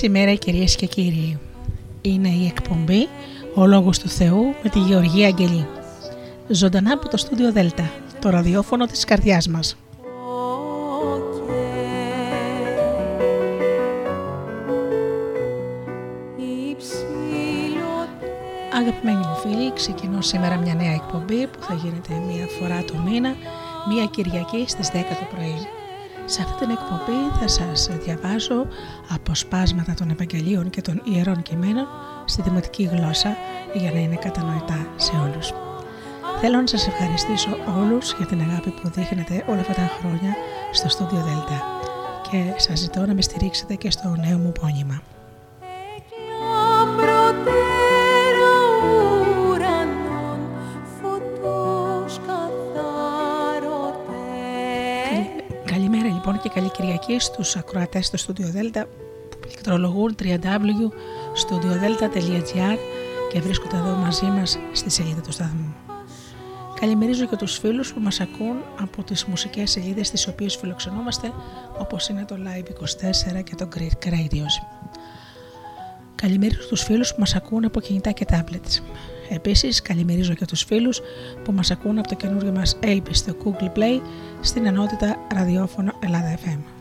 Καλή σας ημέρα κυρίες και κύριοι. Είναι η εκπομπή «Ο Λόγος του Θεού» με τη Γεωργία Αγγελή. Ζωντανά από το στούντιο Δέλτα, το ραδιόφωνο της καρδιάς μας. Αγαπημένοι μου φίλοι, ξεκινώ σήμερα μια νέα εκπομπή που θα γίνεται μία φορά το μήνα, μία Κυριακή στις 10 το πρωί. Σε αυτή την εκπομπή θα σας διαβάζω αποσπάσματα των Ευαγγελίων και των Ιερών Κειμένων στη δημοτική γλώσσα για να είναι κατανοητά σε όλους. Θέλω να σας ευχαριστήσω όλους για την αγάπη που δείχνετε όλα αυτά τα χρόνια στο στούντιο Δέλτα και σας ζητώ να με στηρίξετε και στο νέο μου πόνημα. Κυριακή στους ακροατές του Studio Delta που πληκτρολογούν www.studiodelta.gr και βρίσκονται εδώ μαζί μας στη σελίδα του σταθμού. Καλημερίζω και τους φίλους που μας ακούν από τις μουσικές σελίδες τις οποίες φιλοξενούμαστε όπως είναι το Live 24 και το Greek Radios. Καλημερίζω τους φίλους που μας ακούν από κινητά και tablets. Επίσης, καλημερίζω και τους φίλους που μας ακούν από το καινούργιο μας app στο Google Play στην ενότητα ραδιόφωνο Ελλάδα FM.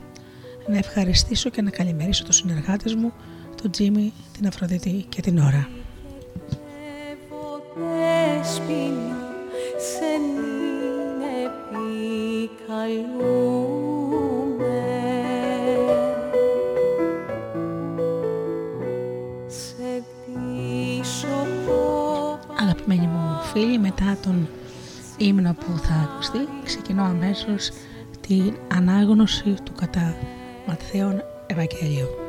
Να ευχαριστήσω και να καλημερίσω τους συνεργάτες μου, τον Τζίμι, την Αφροδίτη και την Ωρα. Αγαπημένοι μου φίλοι, μετά τον ύμνο που θα ακουστεί, ξεκινώ αμέσως την ανάγνωση του κατά Marceo Evakierio.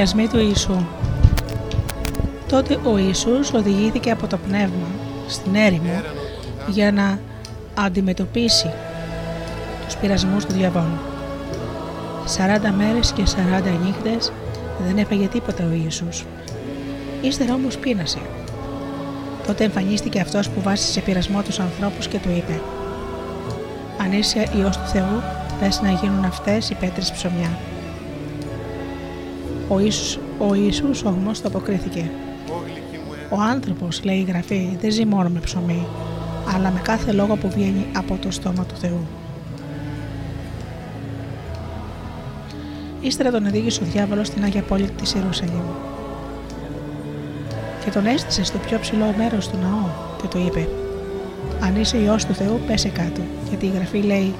Οι πειρασμοί του Ιησού Τότε ο Ιησούς οδηγήθηκε από το Πνεύμα στην έρημο για να αντιμετωπίσει τους πειρασμούς του διαβόλου. 40 μέρες και 40 νύχτες δεν έφαγε τίποτα ο Ιησούς. Ύστερα όμως πείνασε. Τότε εμφανίστηκε αυτός που βάσει σε πειρασμό τους ανθρώπους και του είπε «Αν είσαι Υιός του Θεού, πες να γίνουν αυτές οι πέτρες ψωμιά». Ο Ιησούς, ο Ιησούς όμως το αποκρίθηκε ο άνθρωπος, λέει η γραφή, δεν ζει μόνο με ψωμί, αλλά με κάθε λόγο που βγαίνει από το στόμα του Θεού. Ύστερα τον οδήγησε ο διάβολος στην Άγια Πόλη της Ιερουσαλήμ. Και τον έστησε στο πιο ψηλό μέρος του ναού και του είπε: Αν είσαι ιό του Θεού, πέσε κάτω. Γιατί η γραφή λέει: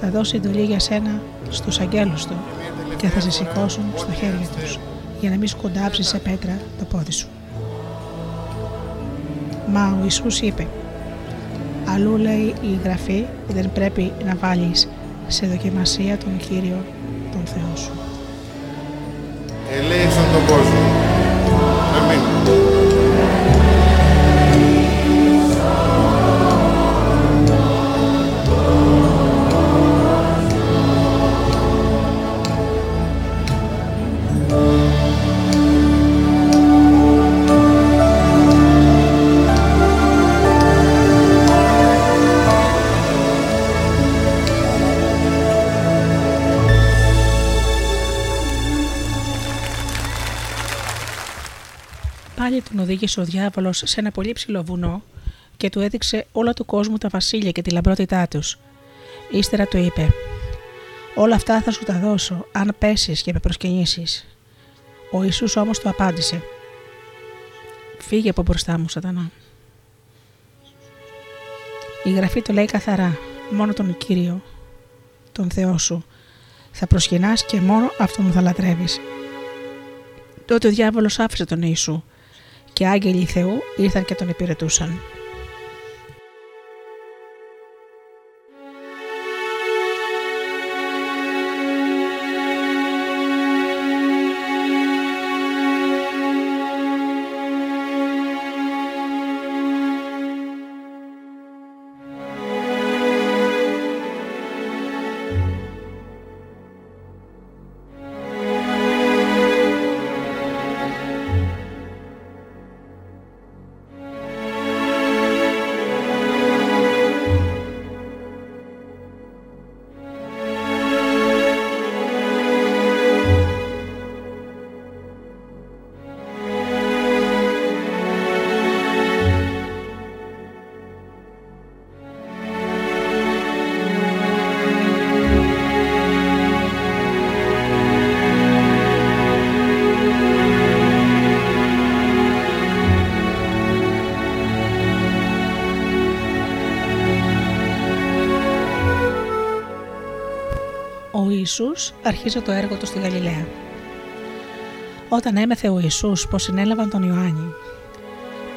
Θα δώσει εντολή για σένα στους αγγέλους του και θα σε σηκώσουν στα χέρια τους, για να μην σκοντάψεις σε πέτρα το πόδι σου. Μα ο Ιησούς είπε Αλλού λέει η Γραφή δεν πρέπει να βάλεις σε δοκιμασία τον Κύριο τον Θεό σου. Οδήγησε ο διάβολος σε ένα πολύ ψηλό βουνό και του έδειξε όλα του κόσμου τα βασίλεια και τη λαμπρότητά τους. Ύστερα του είπε: Όλα αυτά θα σου τα δώσω, αν πέσεις και με προσκυνήσεις. Ο Ιησούς όμως του απάντησε: Φύγε από μπροστά μου, Σατανά. Η γραφή το λέει καθαρά: Μόνο τον Κύριο, τον Θεό σου, θα προσκυνάς και μόνο αυτόν θα λατρεύεις. Τότε ο διάβολος άφησε τον Ιησού και άγγελοι Θεού ήρθαν και τον υπηρετούσαν. Ιησούς αρχίζει το έργο του στη Γαλιλαία. Όταν έμεθε ο Ιησούς πως συνέλαβαν τον Ιωάννη,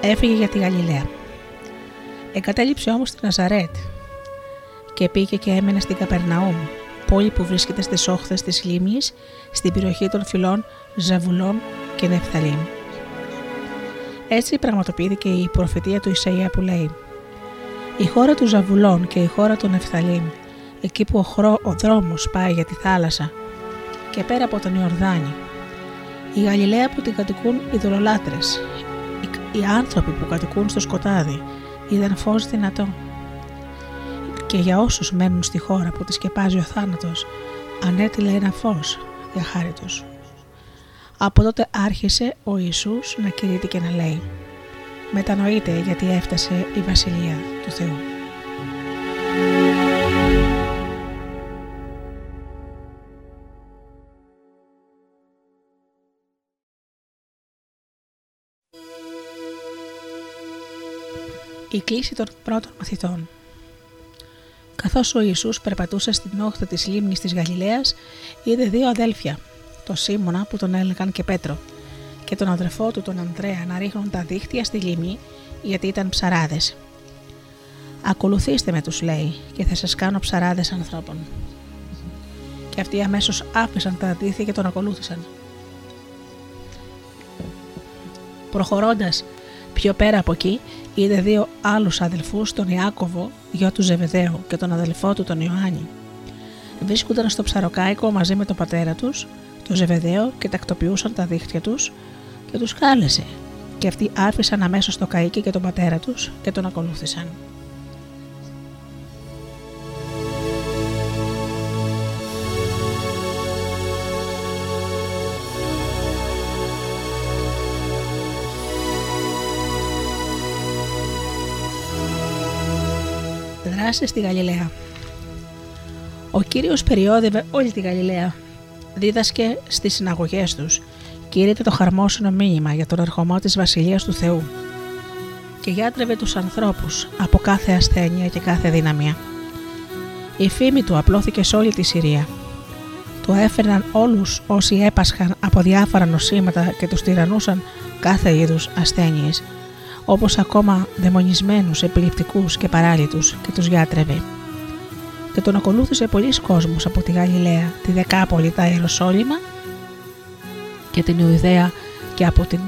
έφυγε για τη Γαλιλαία. Εγκατέλειψε όμως τη Ναζαρέτ και πήγε και έμενε στην Καπερναούμ, πόλη που βρίσκεται στις όχθες της λίμνης, στην περιοχή των φυλών Ζαβουλών και Νεφθαλήμ. Έτσι πραγματοποιήθηκε η προφητεία του Ισαΐα που λέει «Η χώρα του Ζαβουλών και η χώρα του Νεφθαλήμ εκεί που ο, χρό, ο δρόμος πάει για τη θάλασσα και πέρα από τον Ιορδάνη. Η Γαλιλαία που την κατοικούν οι δολολάτρες, οι, οι άνθρωποι που κατοικούν στο σκοτάδι, είδαν φως δυνατό. Και για όσους μένουν στη χώρα που τη σκεπάζει ο θάνατος, ανέτειλε ένα φως για χάρη τους. Από τότε άρχισε ο Ιησούς να κηρύττει και να λέει «Μετανοείτε γιατί έφτασε η Βασιλεία του Θεού». Η κλίση των πρώτων μαθητών. Καθώς ο Ιησούς περπατούσε στην όχθη της λίμνης της Γαλιλαίας, είδε δύο αδέλφια, το Σίμωνα που τον έλεγαν και Πέτρο, και τον αδερφό του τον Ανδρέα να ρίχνουν τα δίχτυα στη λίμνη γιατί ήταν ψαράδες. Ακολουθήστε με τους λέει και θα σας κάνω ψαράδες ανθρώπων. Και αυτοί αμέσως άφησαν τα δίχτυα και τον ακολούθησαν. Προχωρώντας πιο πέρα από εκεί, είδε δύο άλλους αδελφούς, τον Ιάκωβο, γιο του Ζεβεδαίου και τον αδελφό του τον Ιωάννη. Βρίσκονταν στο ψαροκάικο μαζί με τον πατέρα τους, τον Ζεβεδαίο και τακτοποιούσαν τα δίχτυα τους και τους κάλεσε και αυτοί άφησαν αμέσως το καΐκι και τον πατέρα τους και τον ακολούθησαν. Δράση στη Γαλιλαία Ο Κύριος περιόδευε όλη τη Γαλιλαία. Δίδασκε στις συναγωγές τους κήρυτε το χαρμόσυνο μήνυμα για τον ερχομό της Βασιλείας του Θεού και γιάτρευε τους ανθρώπους από κάθε ασθένεια και κάθε δύναμια. Η φήμη του απλώθηκε σε όλη τη Συρία. Το έφερναν όλους όσοι έπασχαν από διάφορα νοσήματα και τους τυραννούσαν κάθε είδους ασθένειες, όπως ακόμα δαιμονισμένους, επιληπτικούς και παράλυτους και τους γιάτρευε. Και τον ακολούθησε πολλοί κόσμος από τη Γαλιλαία, τη Δεκάπολη, τα Ιεροσόλυμα και την Ιουδαία και από την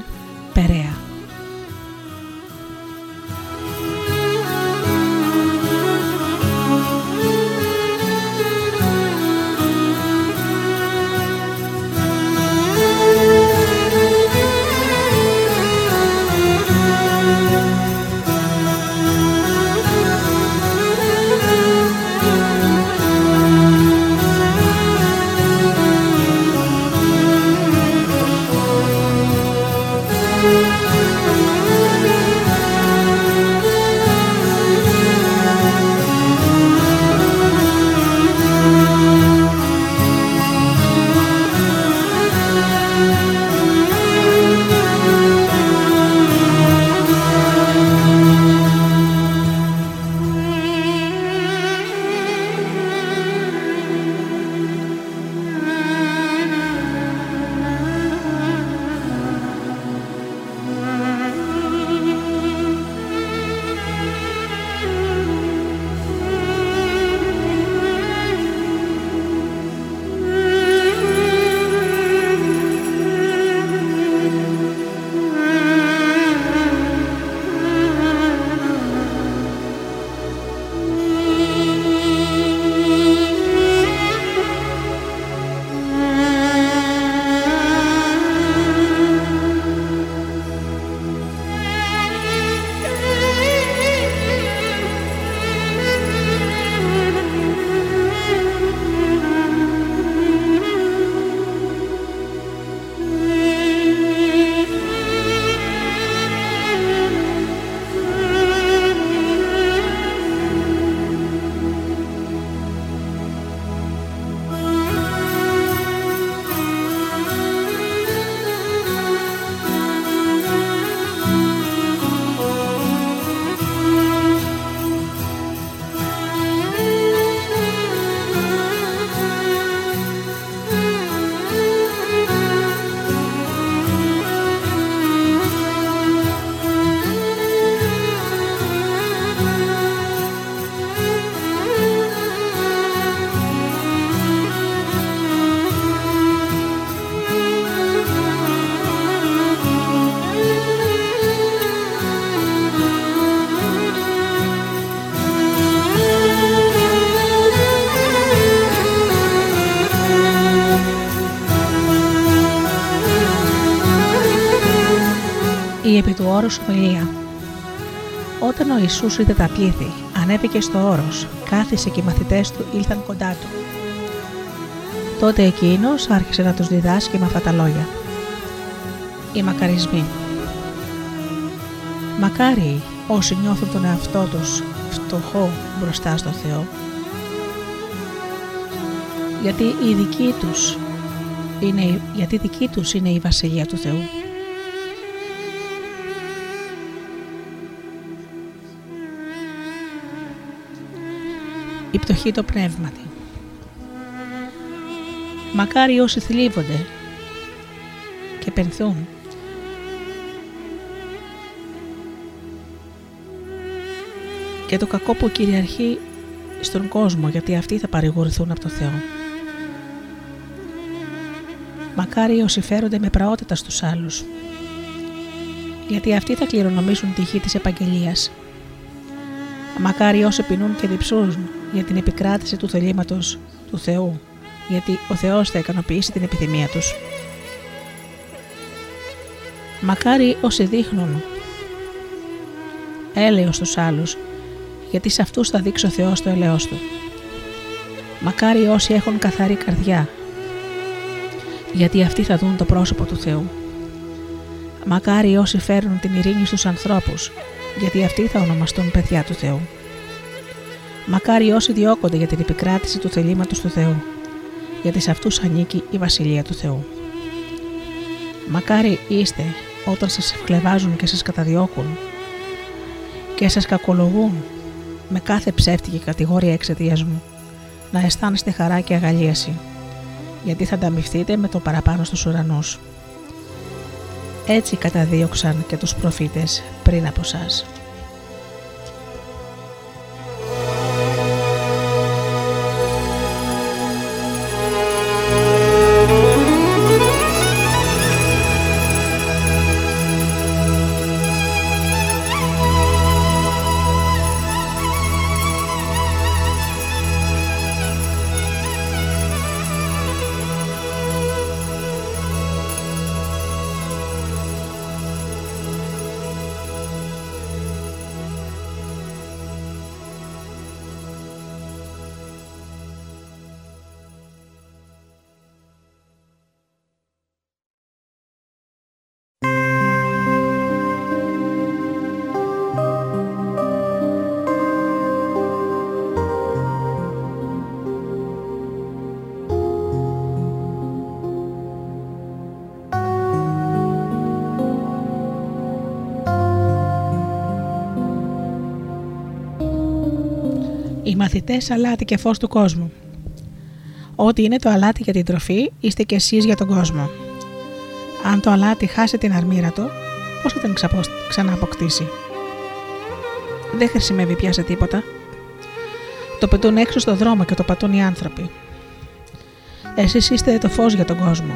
επί του όρους Ηλία. Όταν ο Ιησούς είδε τα πλήθη, ανέβηκε στο όρος, κάθισε και οι μαθητές του ήλθαν κοντά του. Τότε εκείνος άρχισε να τους διδάσκει με αυτά τα λόγια. Οι μακαρισμοί. Μακάρι όσοι νιώθουν τον εαυτό τους φτωχό μπροστά στο Θεό, γιατί η δική τους είναι, γιατί δική τους είναι η Βασιλεία του Θεού. η πτωχή το πνεύματι. Μακάρι όσοι θλίβονται και πενθούν και το κακό που κυριαρχεί στον κόσμο γιατί αυτοί θα παρηγορηθούν από το Θεό. Μακάρι όσοι φέρονται με πραότητα στους άλλους γιατί αυτοί θα κληρονομήσουν τη γη της επαγγελίας Μακάρι όσοι πεινούν και διψούν για την επικράτηση του θελήματος του Θεού γιατί ο Θεός θα ικανοποιήσει την επιθυμία τους. Μακάρι όσοι δείχνουν έλεος στους άλλους, γιατί σε αυτούς θα δείξει ο Θεός το έλεος Του. Μακάρι όσοι έχουν καθαρή καρδιά, γιατί αυτοί θα δουν το πρόσωπο του Θεού. Μακάρι όσοι φέρνουν την ειρήνη στους ανθρώπους, γιατί αυτοί θα ονομαστούν παιδιά του Θεού. Μακάρι όσοι διώκονται για την επικράτηση του θελήματος του Θεού, γιατί σε αυτούς ανήκει η Βασιλεία του Θεού. Μακάρι είστε όταν σας ευκλεβάζουν και σας καταδιώκουν και σας κακολογούν με κάθε ψεύτικη κατηγορία εξαιτίας μου, να αισθάνεστε χαρά και αγαλίαση, γιατί θα ανταμυφθείτε με το παραπάνω στους ουρανούς. Έτσι καταδίωξαν και τους προφήτες πριν από σας. Μαθητές αλάτι και φως του κόσμου. Ό,τι είναι το αλάτι για την τροφή, είστε κι εσείς για τον κόσμο. Αν το αλάτι χάσει την αρμύρα του, πώς θα την ξανααποκτήσει; Δεν χρησιμεύει πια σε τίποτα. Το πετούν έξω στο δρόμο και το πατούν οι άνθρωποι. Εσείς είστε το φως για τον κόσμο.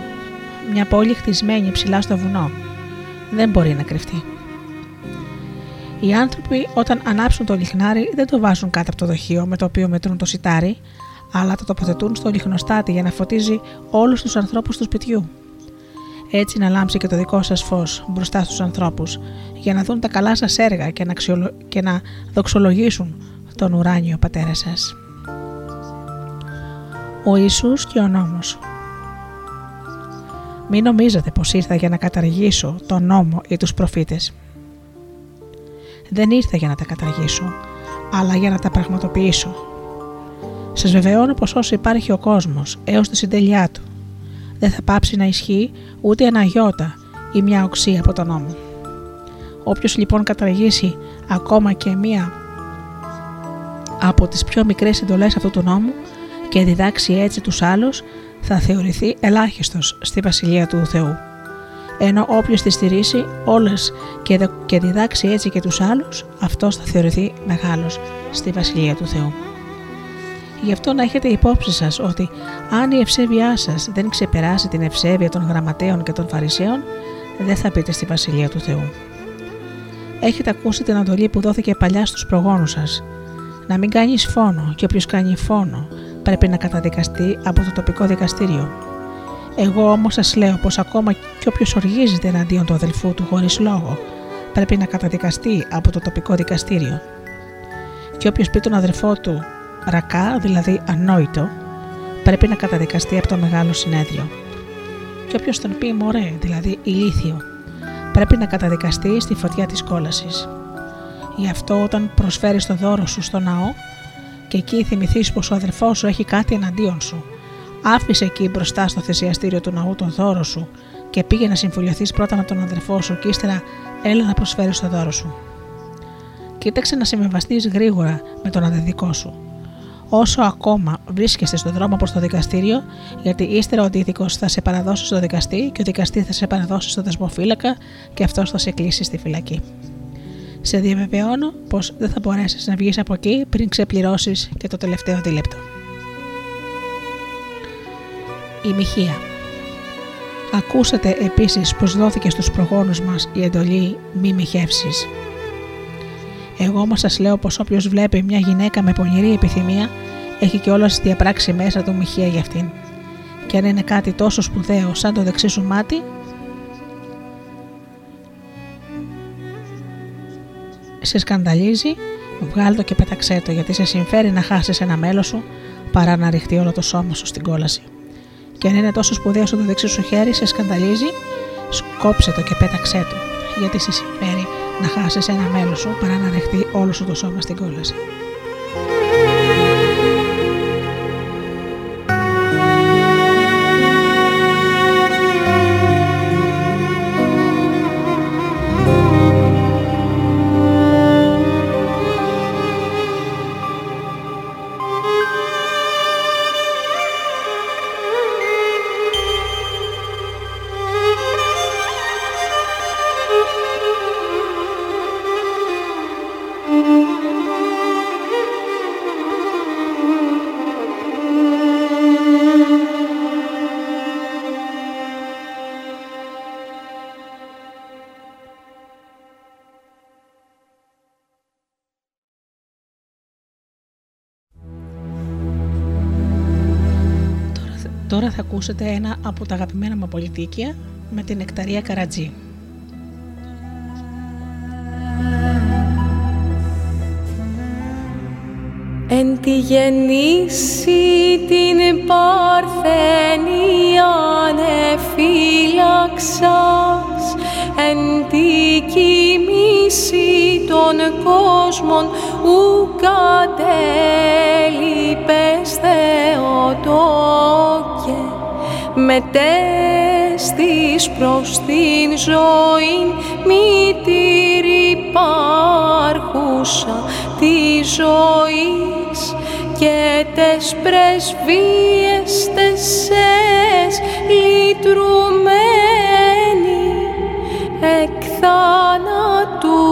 Μια πόλη χτισμένη ψηλά στο βουνό. Δεν μπορεί να κρυφτεί. Οι άνθρωποι όταν ανάψουν το λιχνάρι δεν το βάζουν κάτω από το δοχείο με το οποίο μετρούν το σιτάρι, αλλά το τοποθετούν στο λιχνοστάτη για να φωτίζει όλους τους ανθρώπους του σπιτιού. Έτσι να λάμψει και το δικό σας φως μπροστά στους ανθρώπους, για να δουν τα καλά σας έργα και να, και να δοξολογήσουν τον ουράνιο πατέρα σας. Ο Ιησούς και ο νόμος Μην νομίζετε πως ήρθα για να καταργήσω τον νόμο ή τους προφήτες δεν ήρθα για να τα καταργήσω, αλλά για να τα πραγματοποιήσω. Σας βεβαιώνω πως όσο υπάρχει ο κόσμος έως τη συντελειά του, δεν θα πάψει να ισχύει ούτε ένα γιώτα ή μια οξία από τον νόμο. Όποιος λοιπόν καταργήσει ακόμα και μία από τις πιο μικρές εντολές αυτού του νόμου και διδάξει έτσι τους άλλους θα θεωρηθεί ελάχιστος στη Βασιλεία του Θεού ενώ όποιος τη στηρίσει όλες και διδάξει έτσι και τους άλλους, αυτός θα θεωρηθεί μεγάλος στη Βασιλεία του Θεού. Γι' αυτό να έχετε υπόψη σας ότι αν η ευσέβειά σας δεν ξεπεράσει την ευσέβεια των γραμματέων και των φαρισαίων, δεν θα πείτε στη Βασιλεία του Θεού. Έχετε ακούσει την αντολή που δόθηκε παλιά στους προγόνους σας. Να μην κάνεις φόνο και όποιος κάνει φόνο πρέπει να καταδικαστεί από το τοπικό δικαστήριο εγώ όμως σας λέω πως ακόμα και όποιος οργίζεται εναντίον του αδελφού του χωρίς λόγο πρέπει να καταδικαστεί από το τοπικό δικαστήριο. Και όποιος πει τον αδελφό του ρακά, δηλαδή ανόητο, πρέπει να καταδικαστεί από το μεγάλο συνέδριο. Και όποιος τον πει μωρέ, δηλαδή ηλίθιο, πρέπει να καταδικαστεί στη φωτιά της κόλασης. Γι' αυτό όταν προσφέρεις το δώρο σου στο ναό και εκεί θυμηθείς πως ο αδελφός σου έχει κάτι εναντίον σου Άφησε εκεί μπροστά στο θυσιαστήριο του ναού τον δώρο σου και πήγε να συμφιλειωθεί πρώτα με τον αδερφό σου και ύστερα έλα να προσφέρεις το δώρο σου. Κοίταξε να συμβιβαστείς γρήγορα με τον αδεδικό σου. Όσο ακόμα βρίσκεσαι στον δρόμο προς το δικαστήριο, γιατί ύστερα ο αντίδικο θα σε παραδώσει στο δικαστή και ο δικαστής θα σε παραδώσει στο δεσμοφύλακα και αυτός θα σε κλείσει στη φυλακή. Σε διαβεβαιώνω πως δεν θα μπορέσεις να βγεις από εκεί πριν ξεπληρώσεις και το τελευταίο δίλεπτο. Η Μιχία. Ακούσατε επίσης πως δόθηκε στους προγόνους μας η εντολή μη μοιχεύσεις. Εγώ όμως σας λέω πως όποιος βλέπει μια γυναίκα με πονηρή επιθυμία έχει και όλα διαπράξει μέσα του μοιχεία για αυτήν. Και αν είναι κάτι τόσο σπουδαίο σαν το δεξί σου μάτι, σε σκανταλίζει, βγάλ το και πέταξέ το γιατί σε συμφέρει να χάσεις ένα μέλος σου παρά να ρηχτεί όλο το σώμα σου στην κόλαση. Και αν είναι τόσο σπουδαίος όσο το δεξί σου χέρι σε σκανταλίζει, σκόψε το και πέταξέ το γιατί σε συμφέρει να χάσεις ένα μέλος σου παρά να ρηχτεί όλο σου το σώμα στην κόλαση. Θα ακούσετε ένα από τα αγαπημένα μου πολιτικία με την Εκταρία Καρατζή. Εν τη γεννήσει την Παρθενία ανεφύλαξας, εν τη κοιμήσει των κόσμων ου κατέλειπες Θεοτόκε μετέστης προς την ζωή μητήρη υπάρχουσα τη ζωής και τες πρεσβείες τεσές λυτρουμένη εκ θάνατου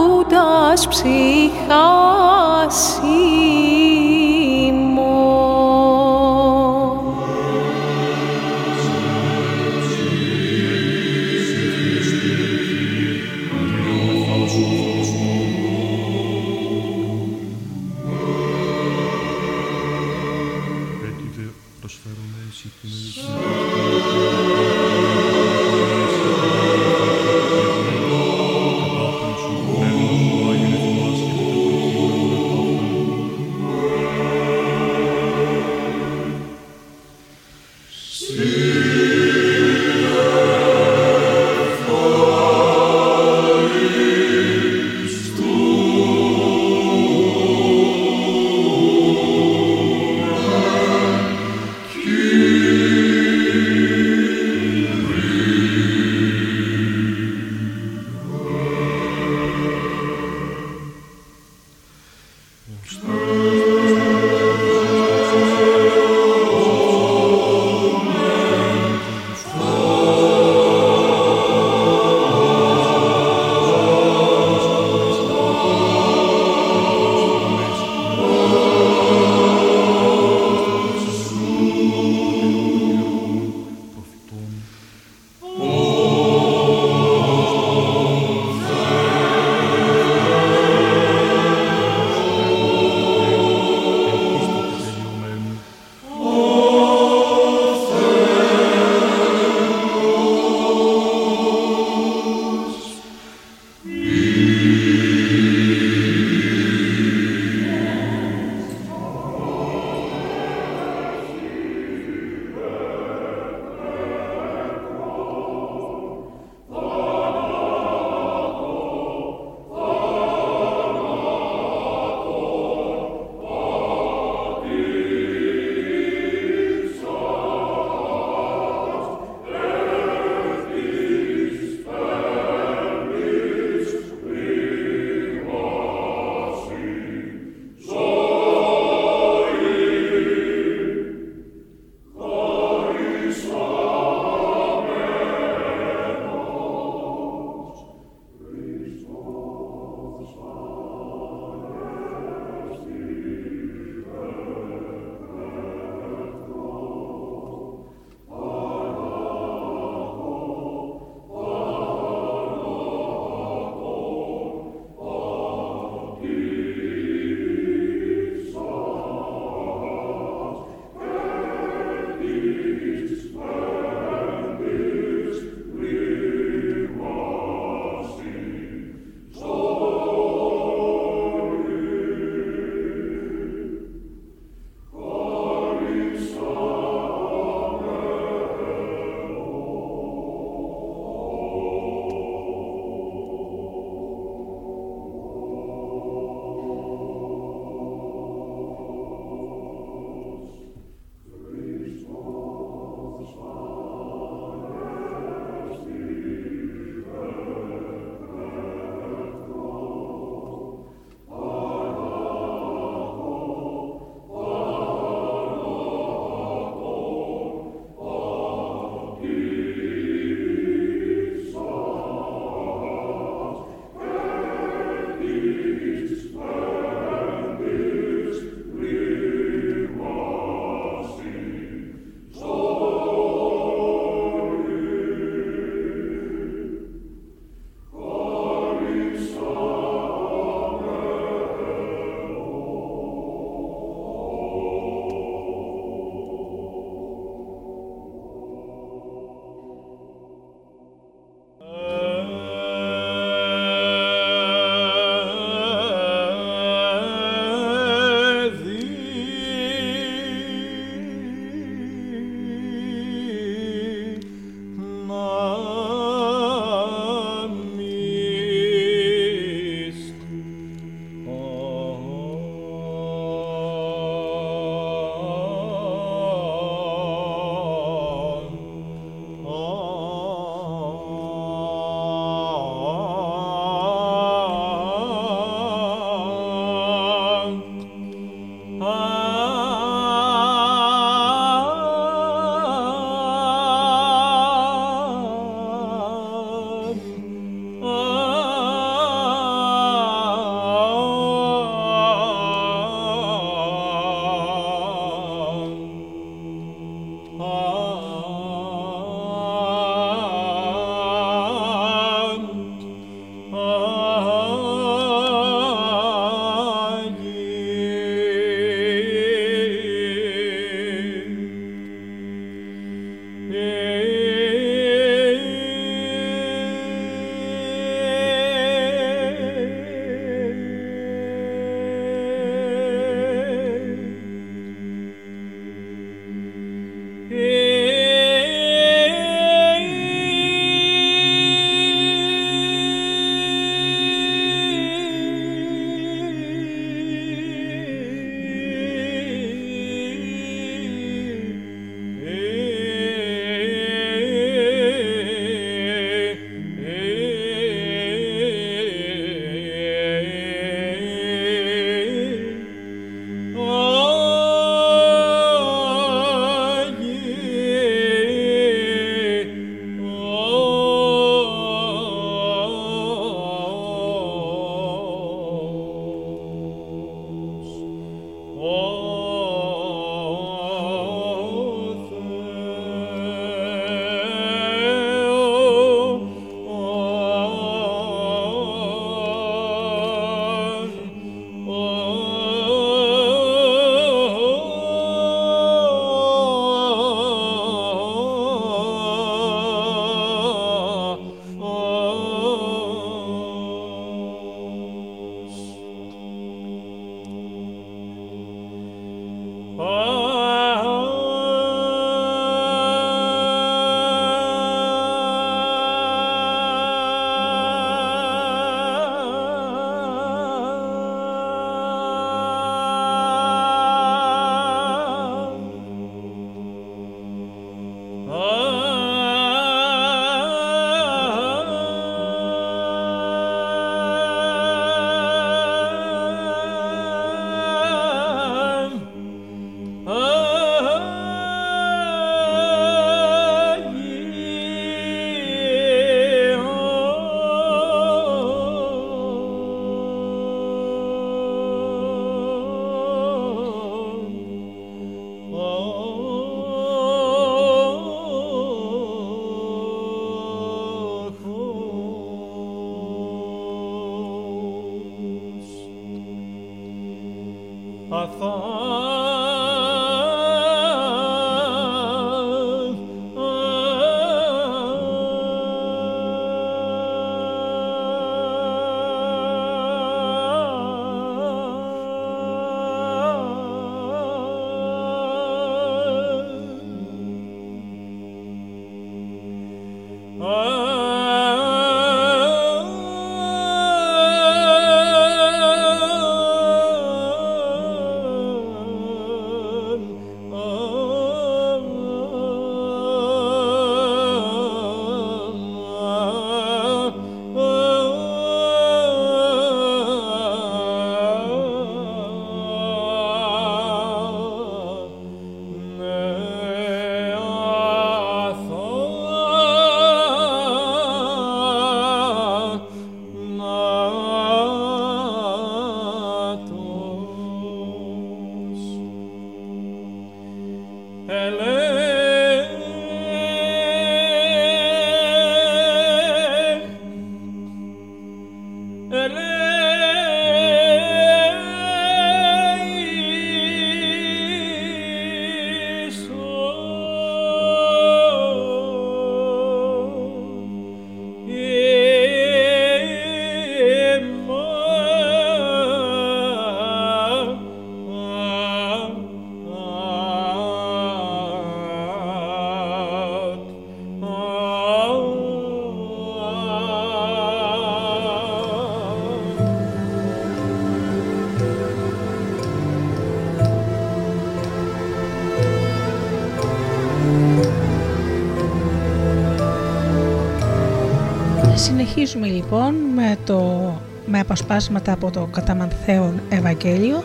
αποσπάσματα από το καταμανθέον Ευαγγέλιο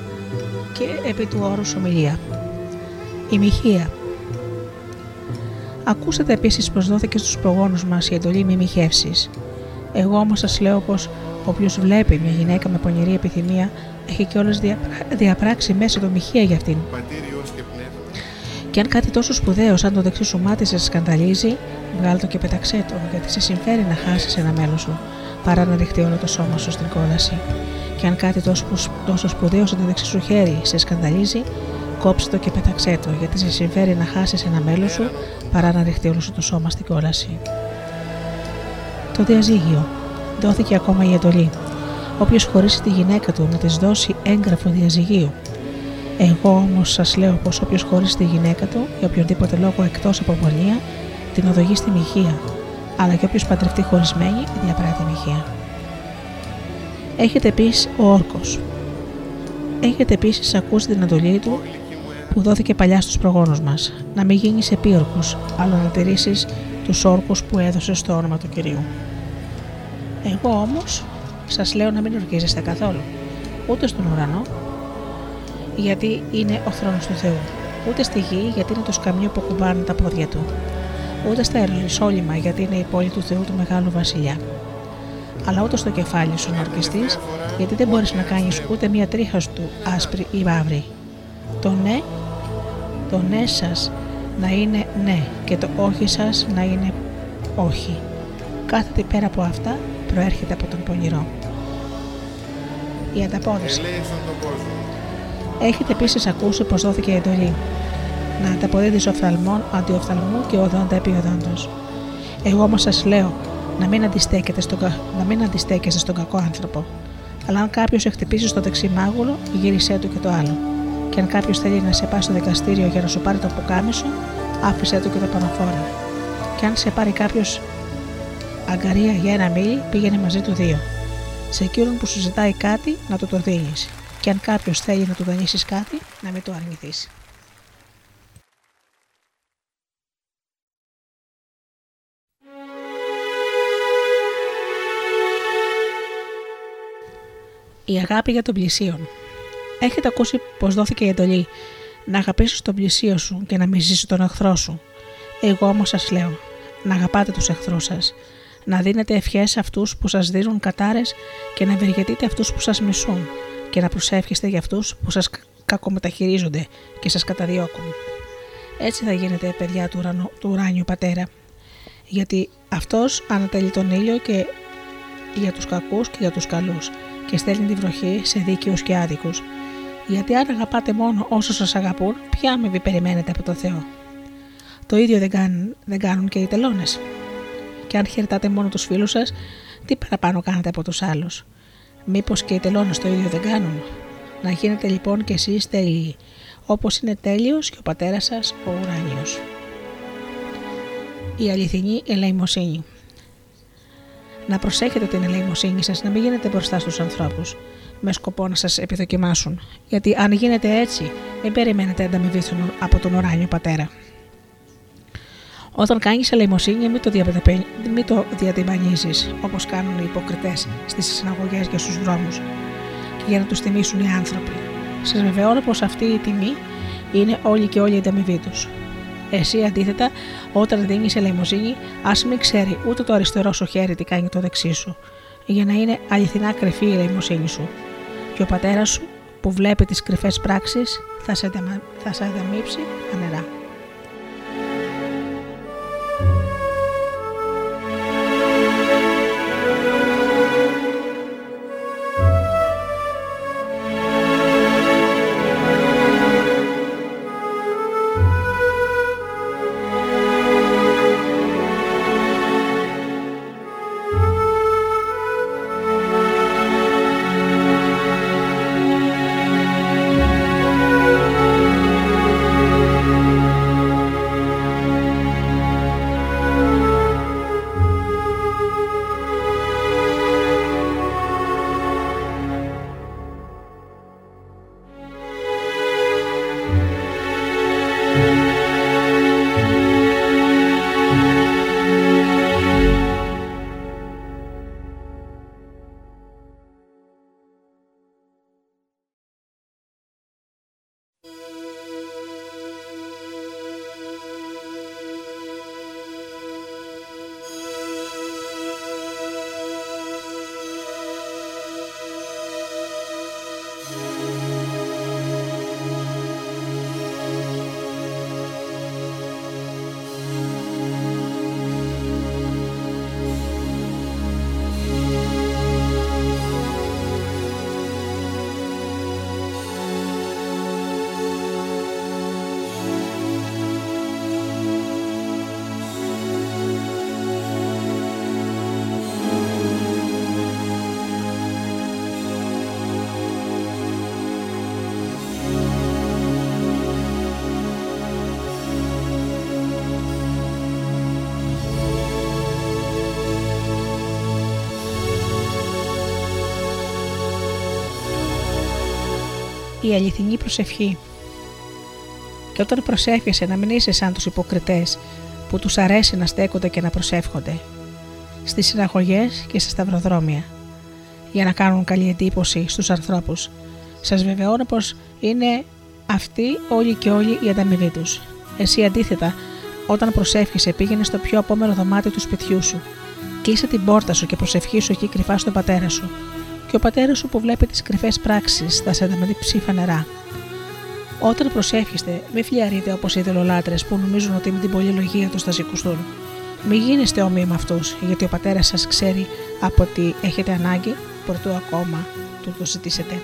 και επί του όρους ομιλία. Η μοιχεία. Ακούσατε επίσης πως δόθηκε στους προγόνους μας η εντολή μη μοιχεύσει. Εγώ όμως σας λέω πως όποιος βλέπει μια γυναίκα με πονηρή επιθυμία έχει κιόλας διαπράξει μέσα το μοιχεία για αυτήν. Και αν κάτι τόσο σπουδαίο σαν το δεξί σου μάτι σε σκανδαλίζει, βγάλ το και πεταξέ το, γιατί σε συμφέρει να χάσεις ένα μέλος σου, παρά να ρηχτεί όλο το σώμα σου στην κόλαση. Και αν κάτι τόσο, τόσο σπουδαίο σαν το δεξί σου χέρι σε σκανδαλίζει, κόψε το και πεταξέ το, γιατί σε συμφέρει να χάσεις ένα μέλος σου, παρά να ρηχτεί όλο σου το σώμα στην κόλαση. Το διαζύγιο. Δόθηκε ακόμα η εντολή. Όποιος χωρίσει τη γυναίκα του να της δώσει έγγραφο διαζυγίου. Εγώ όμως σας λέω πως όποιος χωρίσει τη γυναίκα του για οποιονδήποτε λόγο εκτός από πορνεία, την οδηγεί στη μοιχεία, αλλά και όποιος παντρευτεί χωρισμένη διαπράττει μοιχεία. Έχετε πει ο όρκος. Έχετε επίσης ακούσει την εντολή του που δόθηκε παλιά στους προγόνους μας, να μην γίνει επίορκο, αλλά να τηρήσεις τους όρκους που έδωσες στο όνομα του κυρίου. Εγώ όμως σας λέω να μην ορκίζεστε καθόλου, ούτε στον ουρανό, γιατί είναι ο θρόνος του Θεού, ούτε στη γη, γιατί είναι το σκαμιό που κουμπάνε τα πόδια του, ούτε στα ερωσόλυμα, γιατί είναι η πόλη του Θεού του Μεγάλου Βασιλιά. Αλλά ούτε στο κεφάλι σου να ορκιστείς, γιατί δεν μπορείς να κάνεις ούτε μία τρίχα του άσπρη ή μαύρη. Το ναι, το ναι σας να είναι ναι και το όχι σας να είναι όχι. Κάθε τι πέρα από αυτά προέρχεται από τον πονηρό. Η ανταπόδοση. Έχετε επίσης ακούσει πως δόθηκε η εντολή να ανταποδίδει οφθαλμών αντιοφθαλμού και οδόντα επί οδόντο. Εγώ όμως σας λέω να μην, αντιστέκετε στον, να μην αντιστέκεστε στον κακό άνθρωπο. Αλλά αν κάποιος χτυπήσει στο δεξί μάγουλο, γύρισέ του και το άλλο. Και αν κάποιος θέλει να σε πάει στο δικαστήριο για να σου πάρει το πουκάμισο, άφησέ του και το πανοφόρα. Και αν σε πάρει κάποιος αγκαρία για ένα μίλι, πήγαινε μαζί του δύο. Σε εκείνον που σου ζητάει κάτι, να το το δίνεις. Και αν κάποιος θέλει να του δανείσεις κάτι, να μην το αρνηθείς. Η αγάπη για τον πλησίον. Έχετε ακούσει πως δόθηκε η εντολή να αγαπήσει τον πλησίο σου και να μισήσει τον εχθρό σου. Εγώ όμως σας λέω να αγαπάτε τους εχθρούς σας, να δίνετε ευχές σε αυτούς που σας δίνουν κατάρες και να ευεργετείτε αυτούς που σας μισούν και να προσεύχεστε για αυτούς που σας κακομεταχειρίζονται και σας καταδιώκουν. Έτσι θα γίνετε παιδιά του, ουρανου, του ουράνιου πατέρα. Γιατί αυτός ανατελεί τον ήλιο και για τους κακούς και για τους καλούς και στέλνει τη βροχή σε δίκαιους και άδικους. Γιατί αν αγαπάτε μόνο όσο σας αγαπούν, ποια αμοιβή περιμένετε από το Θεό; Το ίδιο δεν κάνουν, δεν κάνουν και οι τελώνες. Και αν χαιρετάτε μόνο τους φίλους σας, τι παραπάνω κάνετε από τους άλλους; Μήπως και οι τελώνες το ίδιο δεν κάνουν; Να γίνετε λοιπόν και εσείς τέλειοι, όπως είναι τέλειος και ο πατέρας σας ο ουράνιος. Η αληθινή ελεημοσύνη να προσέχετε την ελεημοσύνη σας, να μην γίνετε μπροστά στους ανθρώπους με σκοπό να σας επιδοκιμάσουν. Γιατί αν γίνετε έτσι, μην περιμένετε ανταμοιβή από τον ουράνιο πατέρα. Όταν κάνεις ελεημοσύνη, μην το, μην το διατυμπανίζεις όπως κάνουν οι υποκριτές στις συναγωγές και στους δρόμους και για να τους τιμήσουν οι άνθρωποι. Σας βεβαιώνω πως αυτή η τιμή είναι όλη και όλη η ανταμοιβή τους. Εσύ αντίθετα, όταν δίνεις ελεημοσύνη, ας μην ξέρει ούτε το αριστερό σου χέρι τι κάνει το δεξί σου, για να είναι αληθινά κρυφή η ελεημοσύνη σου. Και ο πατέρας σου, που βλέπει τις κρυφές πράξεις, θα σε, θα σε ανταμείψει ανερά. Η αληθινή προσευχή. Και όταν προσεύχεσαι να μην είσαι σαν τους υποκριτές που τους αρέσει να στέκονται και να προσεύχονται στις συναγωγές και στα σταυροδρόμια για να κάνουν καλή εντύπωση στους ανθρώπους. Σας βεβαιώνω πως είναι αυτοί όλοι και όλοι οι ανταμοιβοί τους. Εσύ αντίθετα, όταν προσεύχεσαι πήγαινε στο πιο απόμερο δωμάτιο του σπιτιού σου. Κλείσε την πόρτα σου και προσευχήσου εκεί κρυφά στον πατέρα σου και ο πατέρας σου που βλέπει τις κρυφές πράξεις θα σε ανταμετωπίσει φανερά. Όταν προσεύχεστε, μην φλιαρείτε όπως οι δελολάτρε που νομίζουν ότι με την πολυλογία τους θα ζηκουστούν. Μην γίνεστε όμοιοι με αυτούς, γιατί ο πατέρας σας ξέρει από ότι έχετε ανάγκη, προτού ακόμα του το ζητήσετε.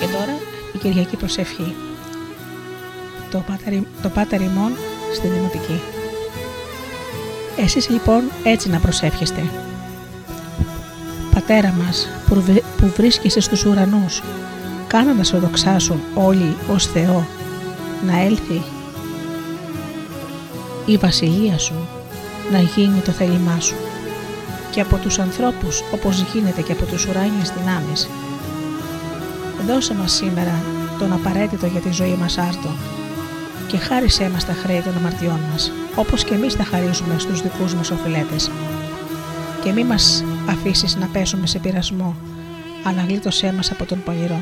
Και τώρα η Κυριακή προσευχή το Πάτερ, το πάτερ ημών στη Δημοτική. Εσείς λοιπόν έτσι να προσεύχεστε. Πατέρα μας που βρίσκεσαι στους ουρανούς, κάνε να σε δοξάσουν όλοι ως Θεό, να έλθει η βασιλεία σου, να γίνει το θέλημά σου και από τους ανθρώπους όπως γίνεται και από τους ουράνιες δυνάμεις. Δώσε μας σήμερα τον απαραίτητο για τη ζωή μας άρτο και χάρισέ μας τα χρέη των αμαρτιών μας, όπως και εμείς τα χαρίζουμε στους δικούς μας οφειλέτες. Και μη μας αφήσεις να πέσουμε σε πειρασμό, αλλά γλίτωσέ μας από τον πονηρό.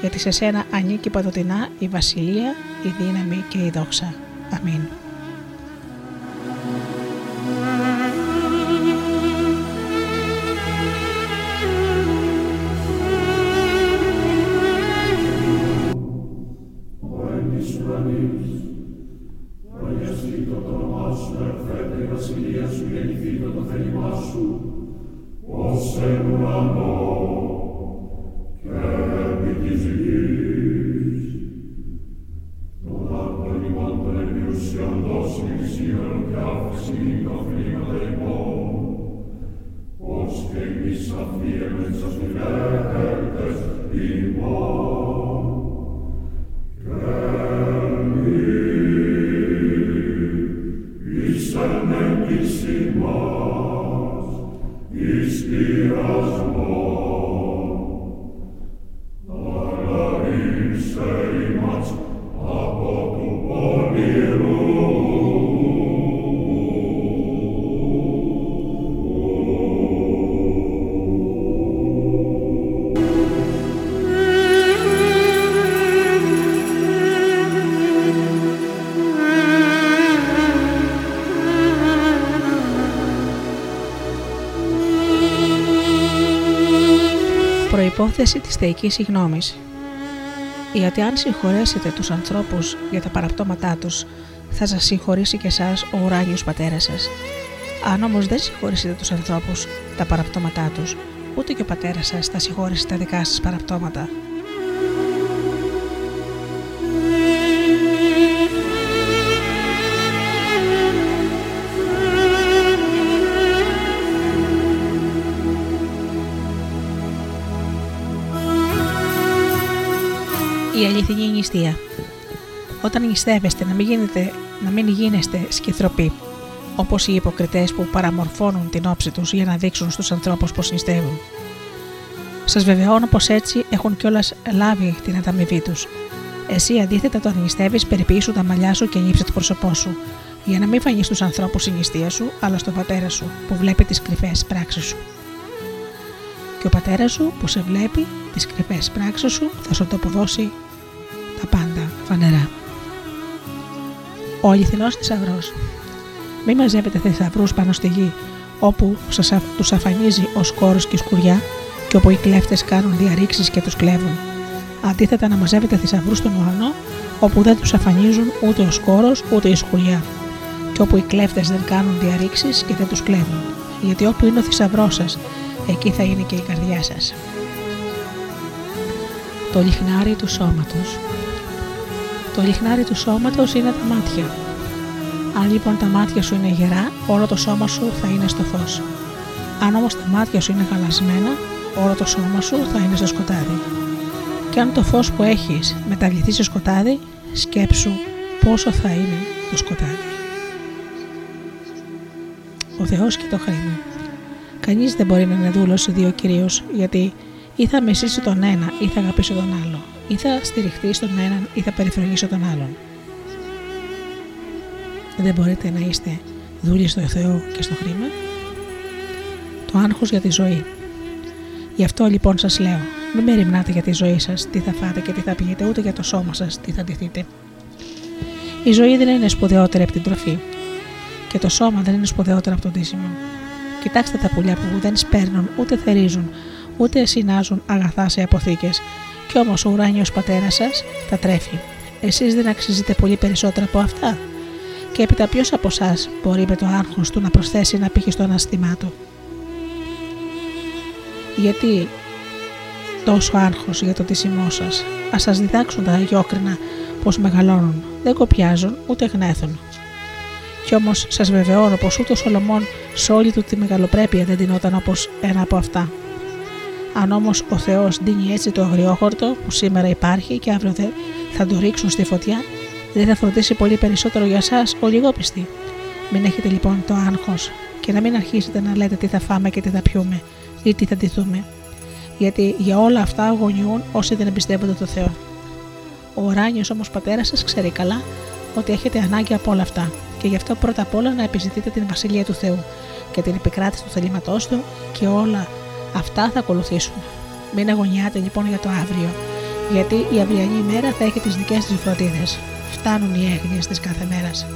Γιατί σε σένα ανήκει παντοτινά η βασιλεία, η δύναμη και η δόξα. Αμήν. Los Museum Kaufsieger. Υπόθεση της θεϊκής συγνώμης. Γιατί αν συγχωρέσετε τους ανθρώπους για τα παραπτώματά τους, θα σας συγχωρήσει και εσάς ο ουράνιος πατέρας σας. Αν όμως δεν συγχωρήσετε τους ανθρώπους τα παραπτώματά τους, ούτε και ο πατέρας σας θα συγχωρήσει τα δικά σας παραπτώματα. Η αληθινή νηστεία. Όταν νηστεύεστε, να μην, γίνετε, να μην γίνεστε σκυθροποί, όπως οι υποκριτές που παραμορφώνουν την όψη τους για να δείξουν στους ανθρώπους πως νηστεύουν. Σας βεβαιώνω πως έτσι έχουν κιόλας λάβει την ανταμοιβή τους. Εσύ αντίθετα το νηστεύεις, περιποιήσου τα μαλλιά σου και νύψε το πρόσωπό σου, για να μην φανείς στους ανθρώπους η νηστεία σου, αλλά στον πατέρα σου, που βλέπει τις κρυφές πράξεις σου. Και ο πατέρας σου, που σε βλέπει τις κρυφές πράξεις σου, θα σου το αποδώσει τα πάντα φανερά. Ο αληθινός θησαυρός. Μην μαζεύετε θησαυρούς πάνω στη γη, όπου σας, τους αφανίζει ο σκόρος και η σκουριά και όπου οι κλέφτες κάνουν διαρρήξεις και τους κλέβουν. Αντίθετα να μαζεύετε θησαυρούς στον ουρανό, όπου δεν τους αφανίζουν ούτε ο σκόρος ούτε η σκουριά και όπου οι κλέφτες δεν κάνουν διαρρήξεις και δεν τους κλέβουν. Γιατί όπου είναι ο θησαυρός σας, εκεί θα είναι και η καρδιά σας. Το λιχνάρι του σώματος το λιχνάρι του σώματος είναι τα μάτια. Αν λοιπόν τα μάτια σου είναι γερά, όλο το σώμα σου θα είναι στο φως. Αν όμως τα μάτια σου είναι χαλασμένα, όλο το σώμα σου θα είναι στο σκοτάδι. Και αν το φως που έχεις μεταβληθεί σε σκοτάδι, σκέψου πόσο θα είναι το σκοτάδι. Ο Θεός και το χρήμα. Κανείς δεν μπορεί να είναι δούλος σε δύο κυρίως, γιατί ή θα μεσήσει τον ένα ή θα αγαπήσει τον άλλο ή θα στηριχθεί στον έναν ή θα περιφρονήσει τον άλλον. Δεν μπορείτε να είστε δούλοι στο Θεό και στο χρήμα. Το άγχος για τη ζωή. Γι' αυτό λοιπόν σας λέω, μην με ρημνάτε για τη ζωή σας, τι θα φάτε και τι θα πηγείτε, ούτε για το σώμα σας, τι θα ντυθείτε. Η ζωή δεν είναι σπουδαιότερη από την τροφή και το σώμα δεν είναι σπουδαιότερο από τον τίσιμο. Κοιτάξτε τα πουλιά που δεν σπέρνουν ούτε θερίζουν, ούτε συνάζουν αγαθά σε αποθήκες κι όμως ο ουράνιος πατέρας σας τα τρέφει. Εσείς δεν αξίζετε πολύ περισσότερα από αυτά. Και έπειτα ποιος από εσά μπορεί με το άγχος του να προσθέσει ένα πύχη στο αναστημά του; Γιατί τόσο άγχος για το τίσιμό σας. Α σας διδάξουν τα αγιόκρινα πώ μεγαλώνουν. Δεν κοπιάζουν ούτε γνέθουν. Κι όμως σας βεβαιώνω πως ούτε ο Σολομών σε όλη του τη μεγαλοπρέπεια δεν δινόταν όπως ένα από αυτά. Αν όμως ο Θεός δίνει έτσι το αγριόχορτο που σήμερα υπάρχει και αύριο θα το ρίξουν στη φωτιά, δεν θα φροντίσει πολύ περισσότερο για εσά ο λιγόπιστοι. Μην έχετε λοιπόν το άγχος και να μην αρχίσετε να λέτε τι θα φάμε και τι θα πιούμε ή τι θα ντυθούμε. Γιατί για όλα αυτά αγωνιούν όσοι δεν εμπιστεύονται το Θεό. Ο ουράνιο όμως πατέρας σας ξέρει καλά ότι έχετε ανάγκη από όλα αυτά και γι' αυτό πρώτα απ' όλα να επιζητείτε την βασιλεία του Θεού και την επικράτηση του θελήματός του και όλα Αυτά θα ακολουθήσουν. Μην αγωνιάτε λοιπόν για το αύριο, γιατί η αυριανή μέρα θα έχει τις δικές της φροντίδες. Φτάνουν οι έγνοιες της κάθε μέρας.